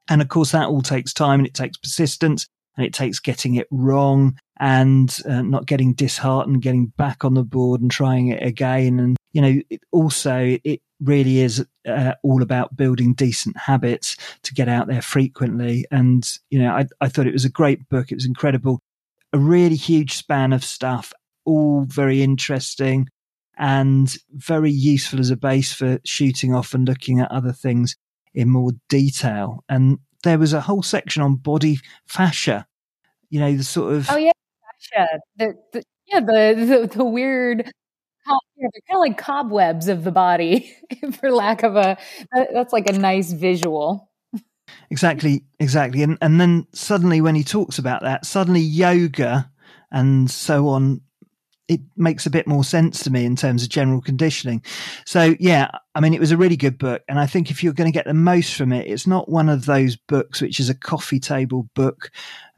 And of course, that all takes time and it takes persistence and it takes getting it wrong and uh, not getting disheartened, getting back on the board and trying it again. And, you know, it also, it really is uh, all about building decent habits to get out there frequently. And, you know, I, I thought it was a great book. It was incredible. A really huge span of stuff, all very interesting and very useful as a base for shooting off and looking at other things in more detail. And there was a whole section on body fascia. You know, the sort of oh yeah, fascia. The, the yeah the, the the weird they're kind of like cobwebs of the body, for lack of a. That's like a nice visual. Exactly, exactly, and and then suddenly when he talks about that, suddenly yoga and so on it makes a bit more sense to me in terms of general conditioning. So yeah, I mean, it was a really good book. And I think if you're going to get the most from it, it's not one of those books, which is a coffee table book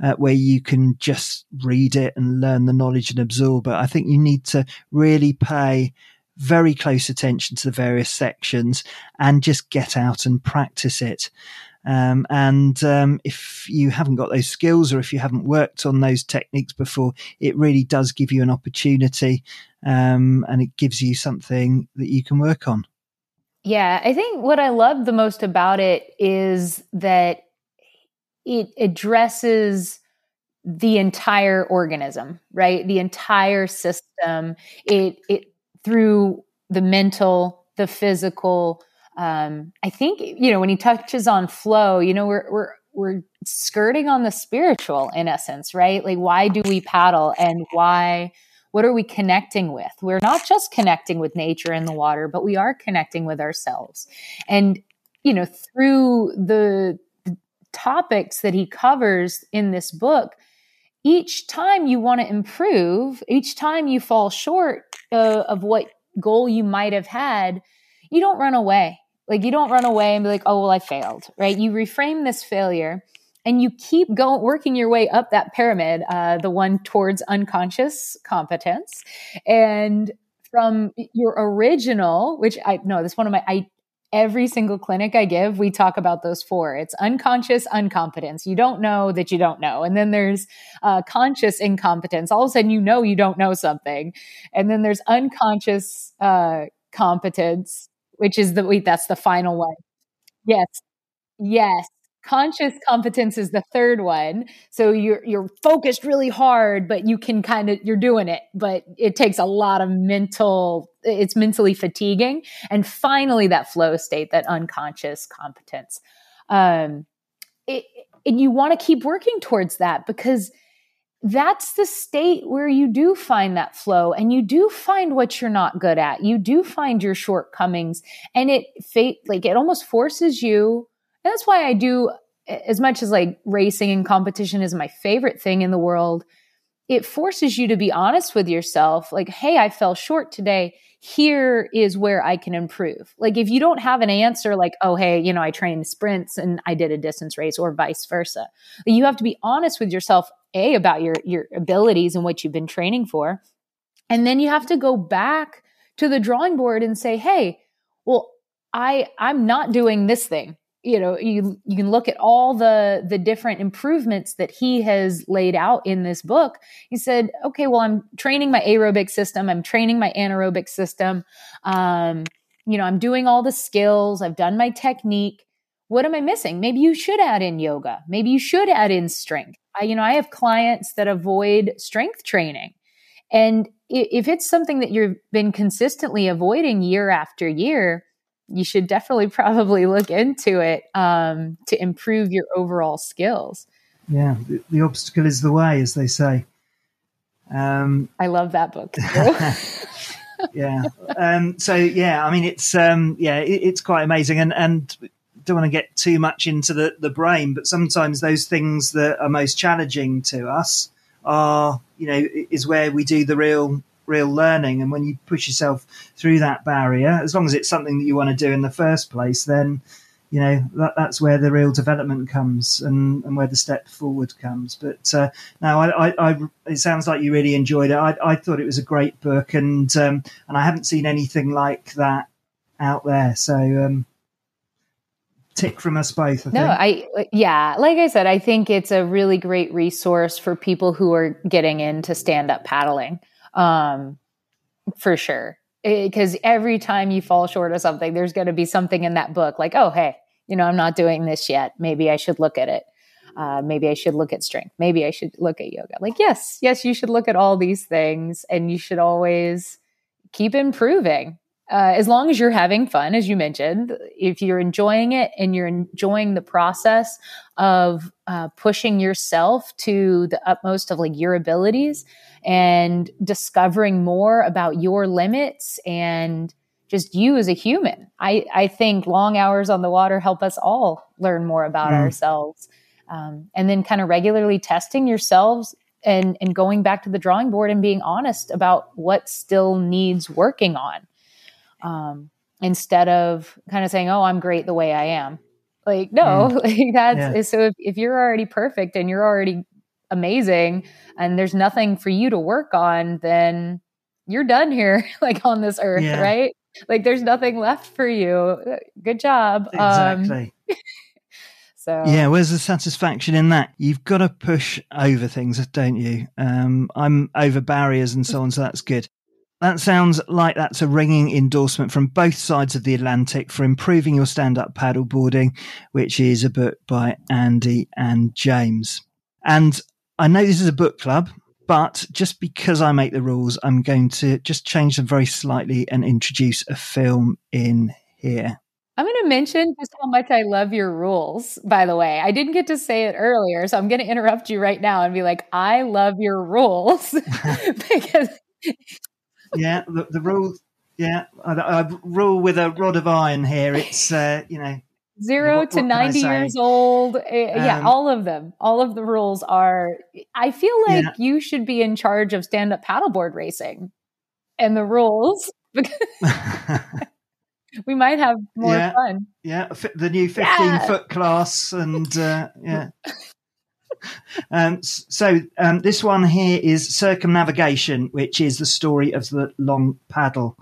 uh, where you can just read it and learn the knowledge and absorb it. I think you need to really pay very close attention to the various sections and just get out and practice it. Um, and um, if you haven't got those skills or if you haven't worked on those techniques before, it really does give you an opportunity um, and it gives you something that you can work on. Yeah, I think what I love the most about it is that it addresses the entire organism, right? The entire system. It it through the mental, the physical, um, I think you know when he touches on flow, you know we're we're we're skirting on the spiritual in essence, right? Like why do we paddle and why? What are we connecting with? We're not just connecting with nature and the water, but we are connecting with ourselves. And you know through the, the topics that he covers in this book, each time you want to improve, each time you fall short uh, of what goal you might have had, you don't run away. Like you don't run away and be like, oh, well, I failed, right? You reframe this failure and you keep going, working your way up that pyramid, uh, the one towards unconscious competence. And from your original, which I know this one of my, I, every single clinic I give, we talk about those four. It's unconscious incompetence. You don't know that you don't know. And then there's uh, conscious incompetence. All of a sudden, you know you don't know something. And then there's unconscious uh, competence, which is the wait, that's the final one. Yes. Yes. Conscious competence is the third one. So you're you're focused really hard, but you can kind of you're doing it, but it takes a lot of mental it's mentally fatiguing. And finally that flow state, that unconscious competence. Um it, and you want to keep working towards that because that's the state where you do find that flow and you do find what you're not good at. You do find your shortcomings and it like it almost forces you. And that's why I do as much as like racing and competition is my favorite thing in the world. It forces you to be honest with yourself. Like, Hey, I fell short today. Here is where I can improve. Like if you don't have an answer like, oh, hey, you know, I trained sprints and I did a distance race or vice versa. You have to be honest with yourself a about your your abilities and what you've been training for. And then you have to go back to the drawing board and say hey well i i'm not doing this thing. You know you you can look at all the the different improvements that he has laid out in this book. He said okay well i'm training my aerobic system. I'm training my anaerobic system. Um you know i'm doing all the skills. I've done my technique what am i missing maybe you should add in yoga maybe you should add in strength I, you know, I have clients that avoid strength training. And if it's something that you've been consistently avoiding year after year, you should definitely probably look into it um, to improve your overall skills. Yeah, the, the, obstacle is the way, as they say. Um, I love that book. yeah. Um, so yeah, I mean, it's um, yeah, it, it's quite amazing, and and don't want to get too much into the, the brain, but sometimes those things that are most challenging to us are, you know, is where we do the real real learning. And when you push yourself through that barrier, as long as it's something that you want to do in the first place, then you know that, that's where the real development comes and, and where the step forward comes. But uh, now, I, I, I, it sounds like you really enjoyed it. I, I thought it was a great book, and um, and I haven't seen anything like that out there. So um, tick from us both. I no, I yeah, like I said, I think it's a really great resource for people who are getting into stand up paddling, um, for sure. Because every time you fall short of something, there's going to be something in that book like, oh, hey, you know, I'm not doing this yet. Maybe I should look at it. Uh, maybe I should look at strength. Maybe I should look at yoga. Like, yes, yes, you should look at all these things, and you should always keep improving uh, as long as you're having fun, as you mentioned, if you're enjoying it and you're enjoying the process of uh, pushing yourself to the utmost of like your abilities and discovering more about your limits and just you as a human. I, I think long hours on the water help us all learn more about mm. ourselves. Um, and then kind of regularly testing yourselves and, and going back to the drawing board and being honest about what still needs working on um, instead of kind of saying, "Oh, I'm great the way I am." Like, no, mm. like that's yeah. so. If, if you're already perfect and you're already amazing, and there's nothing for you to work on, then you're done here, like on this earth, yeah. right? Like, there's nothing left for you. Good job. Um, exactly. Um, so yeah, where's the satisfaction in that? You've got to push over things, don't you? Um, I'm over barriers and so on, so that's good. That sounds like that's a ringing endorsement from both sides of the Atlantic for improving your stand up paddleboarding, which is a book by Andy and James. And I know this is a book club, but just because I make the rules, I'm going to just change them very slightly and introduce a film in here. I'm going to mention just how much I love your rules, by the way. I didn't get to say it earlier, so I'm going to interrupt you right now and be like, I love your rules because yeah, the, the rule. Yeah, I, I, rule with a rod of iron here. It's uh, you know zero what, to what 90 years old uh, yeah um, all of them all of the rules are i feel like yeah. you should be in charge of stand-up paddleboard racing and the rules we might have more yeah, fun yeah the new 15 yeah. foot class and uh, yeah um, so um, this one here is circumnavigation, which is the story of the long paddle.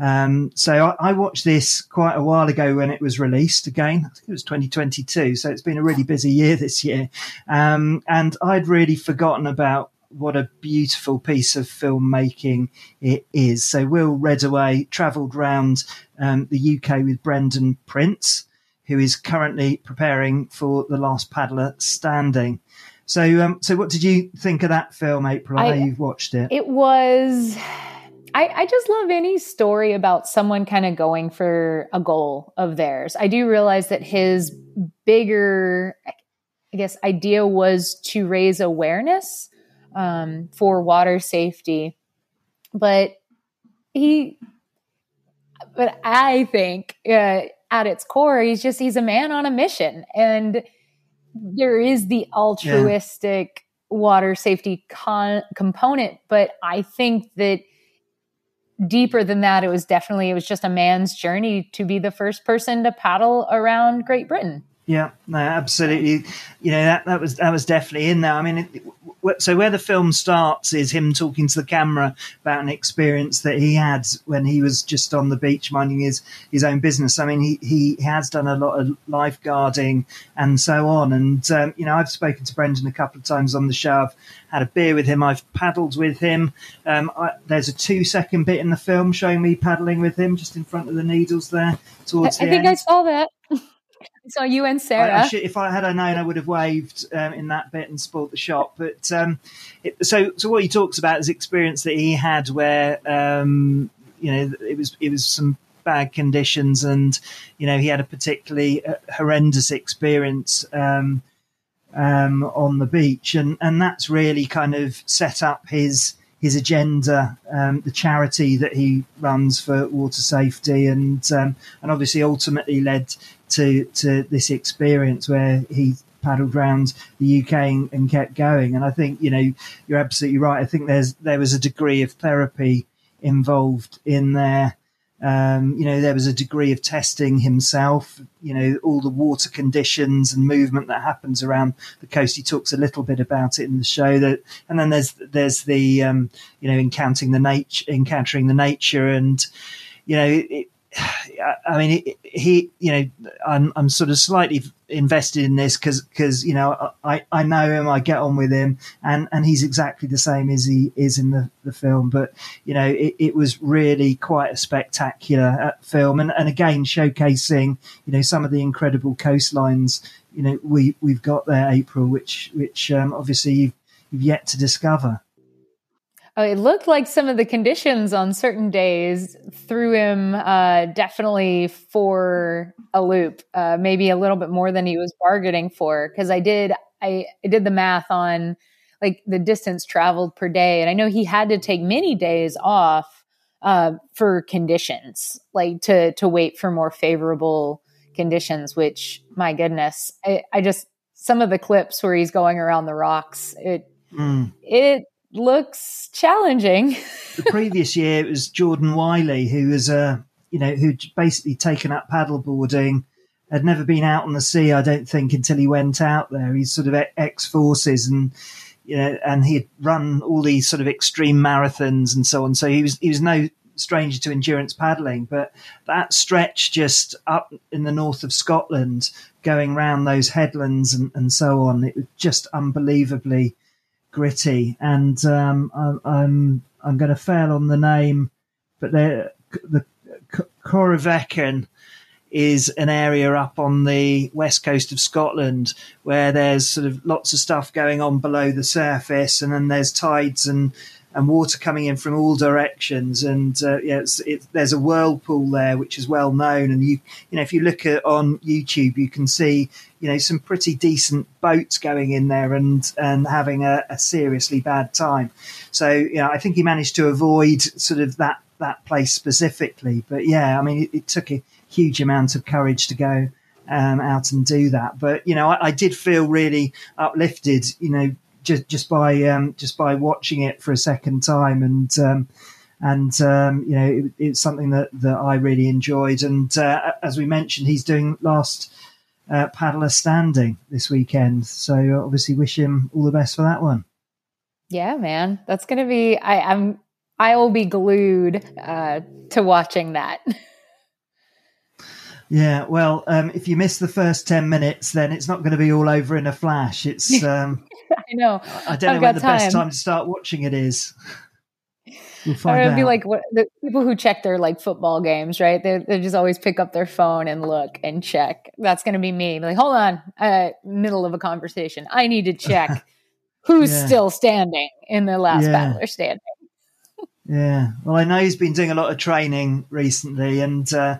Um, so I, I, watched this quite a while ago when it was released again. I think it was 2022. So it's been a really busy year this year. Um, and I'd really forgotten about what a beautiful piece of filmmaking it is. So Will Redaway travelled round um, the UK with Brendon Prince, who is currently preparing for The Last Paddler Standing. So, um, so what did you think of that film, April? I, I know you've watched it. It was. I, I just love any story about someone kind of going for a goal of theirs. I do realize that his bigger, I guess, idea was to raise awareness um, for water safety, but he, but I think uh, at its core, he's just he's a man on a mission, and there is the altruistic yeah. water safety con- component, but I think that deeper than that, it was definitely it was just a man's journey to be the first person to paddle around Great Britain. Yeah, no, absolutely. You know that that was that was definitely in there. I mean, it, so where the film starts is him talking to the camera about an experience that he had when he was just on the beach minding his his own business. I mean, he he has done a lot of lifeguarding and so on. And um, you know, I've spoken to Brendon a couple of times on the show. I've had a beer with him. I've paddled with him. Um, I, there's a two second bit in the film showing me paddling with him just in front of the needles there. Towards I, the I think end. I saw that. So you and Sarah. I, I should, if I had I known, I would have waved um, in that bit and spoiled the shot. But um, it, so, so what he talks about is experience that he had where um, you know it was it was some bad conditions, and you know he had a particularly uh, horrendous experience um, um, on the beach, and and that's really kind of set up his his agenda, um, the charity that he runs for water safety, and um, and obviously ultimately led to to this experience where he paddled around the UK and, and, kept going. And I think you know you're absolutely right. I think there's there was a degree of therapy involved in there. Um, you know, there was a degree of testing himself. You know, all the water conditions and movement that happens around the coast. He talks a little bit about it in the show. That, and then there's there's the um, you know encountering the nature, encountering the nature, and you know, it, I mean, he, you know, I'm, I'm sort of slightly invested in this because, because, you know, I, I know him, I get on with him and, and he's exactly the same as he is in the, the film. But, you know, it, it was really quite a spectacular uh, film. And, and again, showcasing, you know, some of the incredible coastlines, you know, we, we've got there, April, which, which, um, obviously you've, you've yet to discover. Oh, it looked like some of the conditions on certain days threw him uh, definitely for a loop, uh, maybe a little bit more than he was bargaining for. Because I did, I, I did the math on like the distance traveled per day, and I know he had to take many days off uh, for conditions, like to to wait for more favorable conditions. Which, my goodness, I, I just some of the clips where he's going around the rocks, it mm. it looks challenging. the previous year, it was Jordan Wylie, who was, uh, you know, who'd basically taken up paddleboarding. Had never been out on the sea, I don't think, until he went out there. He's sort of ex forces and you know, and he had run all these sort of extreme marathons and so on. So he was he was no stranger to endurance paddling. But that stretch just up in the north of Scotland, going round those headlands and, and so on, it was just unbelievably gritty, and um, I, I'm I'm going to fail on the name, but the Corryvreckan is an area up on the west coast of Scotland where there's sort of lots of stuff going on below the surface, and then there's tides and and water coming in from all directions. And uh, yeah, it's, it, there's a whirlpool there which is well known. And you you know if you look at on YouTube, you can see you know some pretty decent boats going in there and and having a, a seriously bad time. So you know I think he managed to avoid sort of that that place specifically. But yeah, I mean it, it took a huge amount of courage to go. Um, out and do that, but you know, I, I did feel really uplifted. You know, just just by um, just by watching it for a second time. And um, and um, you know it, it's something that that I really enjoyed. And uh, as we mentioned he's doing last uh, paddler standing this weekend. So obviously wish him all the best for that one. Yeah man. That's gonna be I, I'm I will be glued uh, to watching that. Yeah, well, um, if you miss the first 10 minutes, then it's not going to be all over in a flash. It's, um, know. I don't I've know when the time. best time to start watching it is. We'll find it'd be like what, the people who check their like football games, right? They they just always pick up their phone and look and check. That's going to be me. Like, hold on, uh, middle of a conversation, I need to check who's yeah. still standing in the last yeah. paddler standing. yeah, well, I know he's been doing a lot of training recently, and uh,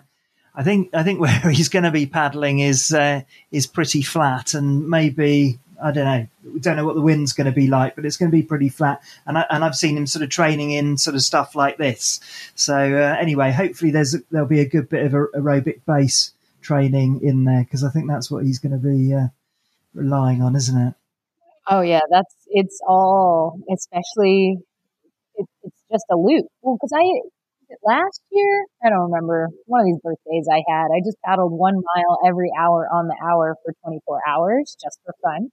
I think I think where he's going to be paddling is uh, is pretty flat, and maybe I don't know. We don't know what the wind's going to be like, but it's going to be pretty flat. And I, and I've seen him sort of training in sort of stuff like this. So uh, anyway, hopefully there's a, there'll be a good bit of aerobic base training in there because I think that's what he's going to be uh, relying on, isn't it? Oh yeah, that's it's all especially it, it's just a loop. Well, because I last year? I don't remember. One of these birthdays I had, I just paddled one mile every hour on the hour for 24 hours just for fun.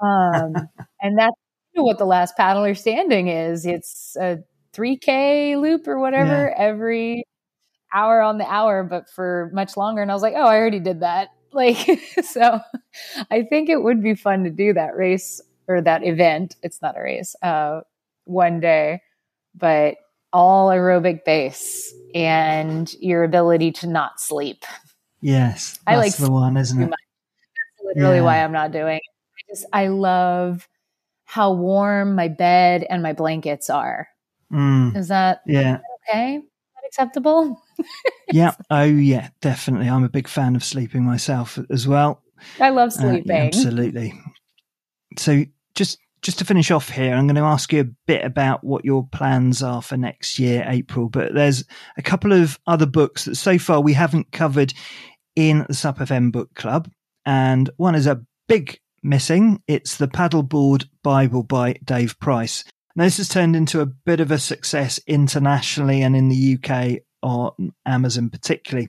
Um, and that's what the last paddler standing is. It's a 3K loop or whatever yeah. every hour on the hour, but for much longer. And I was like, oh, I already did that. Like, so I think it would be fun to do that race or that event. It's not a race, uh, one day, but all aerobic base and your ability to not sleep. Yes, I like the one, isn't it? That's literally yeah. why I'm not doing it. I just I love how warm my bed and my blankets are. Mm. Is that yeah okay? Is that acceptable? yeah. Oh yeah, definitely. I'm a big fan of sleeping myself as well. I love sleeping. Uh, yeah, absolutely. So just just to finish off here, I'm going to ask you a bit about what your plans are for next year, April. But there's a couple of other books that so far we haven't covered in the FM book club. And one is a big missing. It's the Paddleboard Bible by Dave Price. Now, this has turned into a bit of a success internationally and in the UK on Amazon particularly.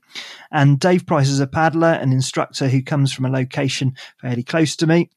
And Dave Price is a paddler, an instructor who comes from a location fairly close to me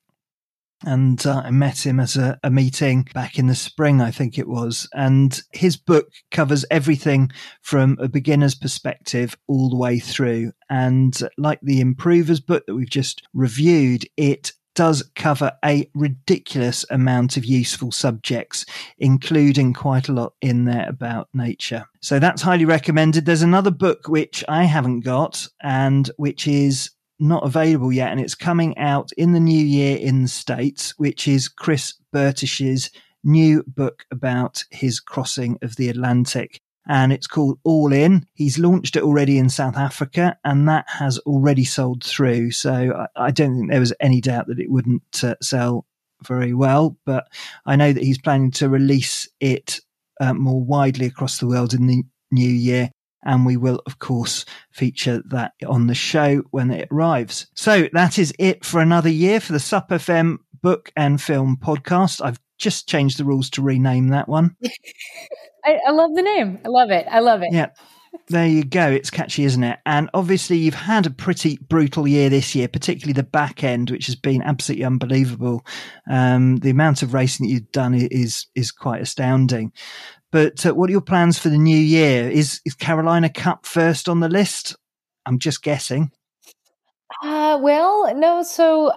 and uh, I met him at a, a, meeting back in the spring, I think it was. And his book covers everything from a beginner's perspective all the way through. And like the Improvers book that we've just reviewed, it does cover a ridiculous amount of useful subjects, including quite a lot in there about nature. So that's highly recommended. There's another book which I haven't got and which is not available yet, and it's coming out in the new year in the States, which is Chris Bertish's new book about his crossing of the Atlantic. And it's called All In. He's launched it already in South Africa, and that has already sold through. So I, I don't think there was any doubt that it wouldn't uh, sell very well. But I know that he's planning to release it uh, more widely across the world in the new year. And we will, of course, feature that on the show when it arrives. So that is it for another year for the SUP FM book and film podcast. I've just changed the rules to rename that one. I, I love the name. I love it. I love it. Yeah. There you go. It's catchy, isn't it? And obviously, you've had a pretty brutal year this year, particularly the back end, which has been absolutely unbelievable. Um, the amount of racing that you've done is is quite astounding. But uh, what are your plans for the new year? Is is Carolina Cup first on the list? I'm just guessing. Uh, well, no. So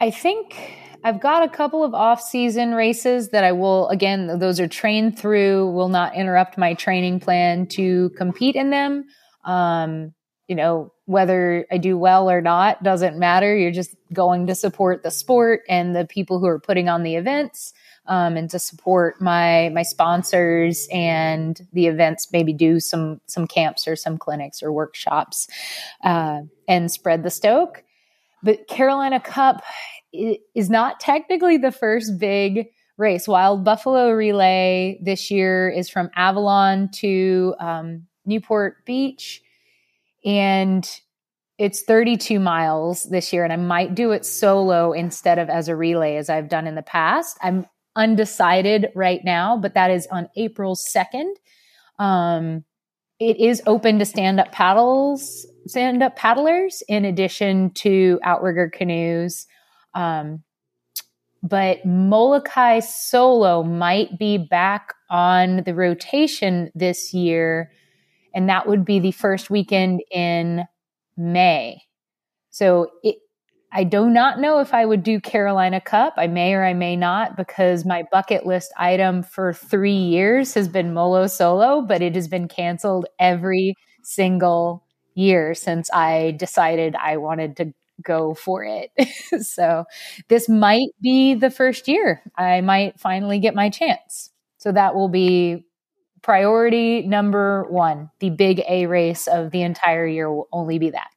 I, think I've got a couple of off season races that I will, again, those are trained through, will not interrupt my training plan to compete in them. Um, you know, whether I do well or not doesn't matter. You're just going to support the sport and the people who are putting on the events. Um, and to support my my sponsors and the events, maybe do some some camps or some clinics or workshops, uh, and spread the stoke. But Carolina Cup is not technically the first big race. Wild Buffalo Relay this year is from Avalon to um, Newport Beach, and it's 32 miles this year. And I might do it solo instead of as a relay as I've done in the past. I'm undecided right now, but that is on April 2nd. Um, it is open to stand up paddles, stand up paddlers, in addition to outrigger canoes. Um, but Molokai Solo might be back on the rotation this year, and that would be the first weekend in May. So it, I do not know if I would do Carolina Cup. I may or I may not because my bucket list item for three years has been Molo Solo, but it has been canceled every single year since I decided I wanted to go for it. so this might be the first year I might finally get my chance. So that will be priority number one. The big A race of the entire year will only be that.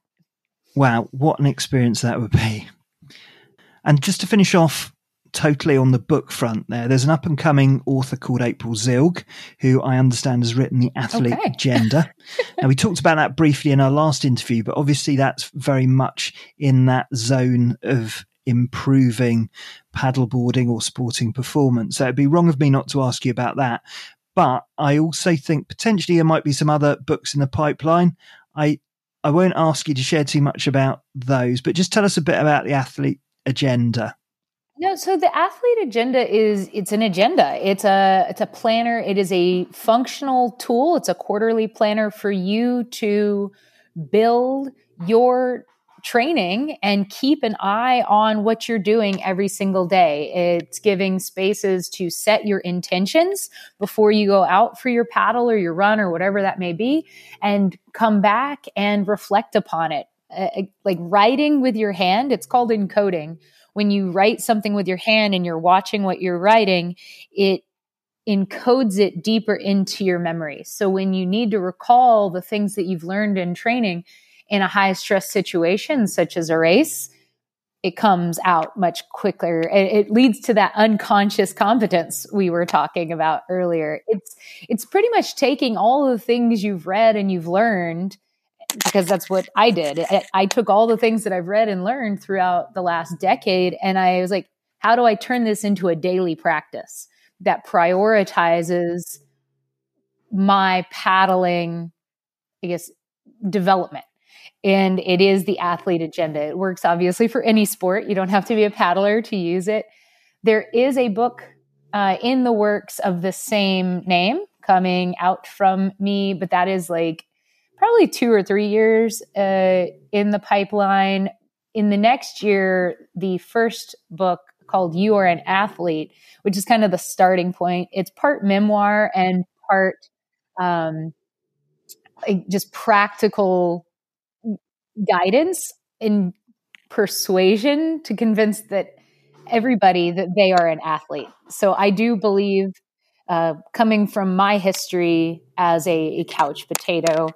Wow, what an experience that would be. And just to finish off totally on the book front there. There's an up and coming author called April Zilg, who I understand has written The Athlete okay. Agenda. now, we talked about that briefly in our last interview, but obviously that's very much in that zone of improving paddleboarding or sporting performance. So it'd be wrong of me not to ask you about that. But I also think potentially there might be some other books in the pipeline. I I won't ask you to share too much about those, but just tell us a bit about the athlete agenda. No, so the athlete agenda is it's an agenda. It's a it's a planner. It is a functional tool. It's a quarterly planner for you to build your training and keep an eye on what you're doing every single day. It's giving spaces to set your intentions before you go out for your paddle or your run or whatever that may be and come back and reflect upon it. Uh, like writing with your hand, it's called encoding when you write something with your hand and you're watching what you're writing, it encodes it deeper into your memory. So when you need to recall the things that you've learned in training in a high stress situation, such as a race, it comes out much quicker. It, leads to that unconscious competence we were talking about earlier. It's it's pretty much taking all the things you've read and you've learned because that's what I did. I, I, took all the things that I've read and learned throughout the last decade, and I was like, how do I turn this into a daily practice that prioritizes my paddling, I guess, development? And it is the athlete agenda. It works obviously for any sport. You don't have to be a paddler to use it. There is a book uh, in the works of the same name coming out from me, but that is like probably two or three years uh, in the pipeline. In the next year, the first book called You Are an Athlete, which is kind of the starting point. It's part memoir and part um, just practical guidance and persuasion to convince that everybody that they are an athlete. So I do believe, uh, coming from my history as a, a couch potato,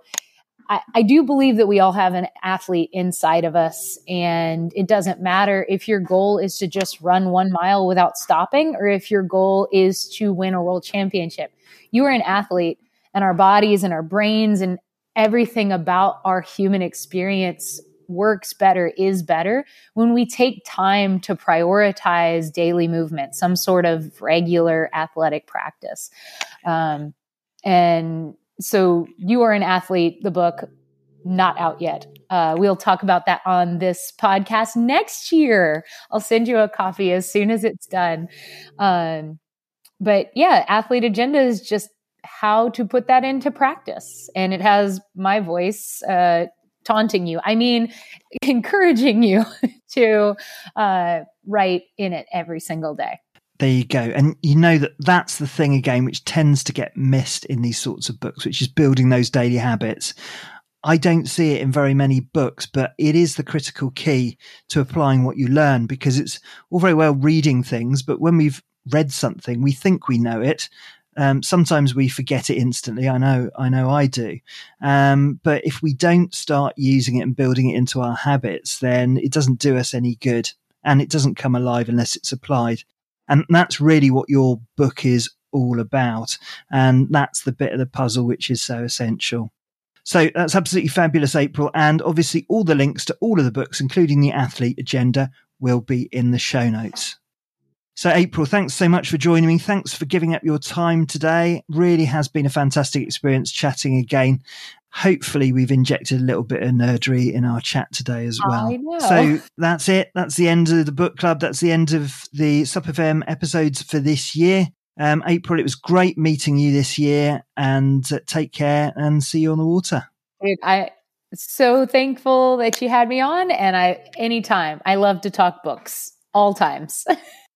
I, I, do believe that we all have an athlete inside of us. And it doesn't matter if your goal is to just run one mile without stopping or if your goal is to win a world championship. You are an athlete, and our bodies and our brains and everything about our human experience works better, is better when we take time to prioritize daily movement, some sort of regular athletic practice. Um, and so you are an athlete, the book, not out yet. Uh, we'll talk about that on this podcast next year. I'll send you a copy as soon as it's done. Um, but yeah, Athlete Agenda is just how to put that into practice. And it has my voice uh, taunting you. I mean, encouraging you to uh, write in it every single day. There you go. And you know that that's the thing again, which tends to get missed in these sorts of books, which is building those daily habits. I don't see it in very many books, but it is the critical key to applying what you learn because it's all very well reading things, but when we've read something, we think we know it. Um, sometimes we forget it instantly. I know, I know I do. Um, but if we don't start using it and building it into our habits, then it doesn't do us any good and it doesn't come alive unless it's applied. And that's really what your book is all about. And that's the bit of the puzzle which is so essential. So that's absolutely fabulous, April. And obviously, all the links to all of the books, including the athlete agenda, will be in the show notes. So, April, thanks so much for joining me. Thanks for giving up your time today. Really has been a fantastic experience chatting again. Hopefully, we've injected a little bit of nerdery in our chat today as well. So, that's it. That's the end of the book club. That's the end of the Sup FM episodes for this year. Um, April, it was great meeting you this year and uh, take care and see you on the water. Dude, I so thankful that you had me on and I anytime I love to talk books all times.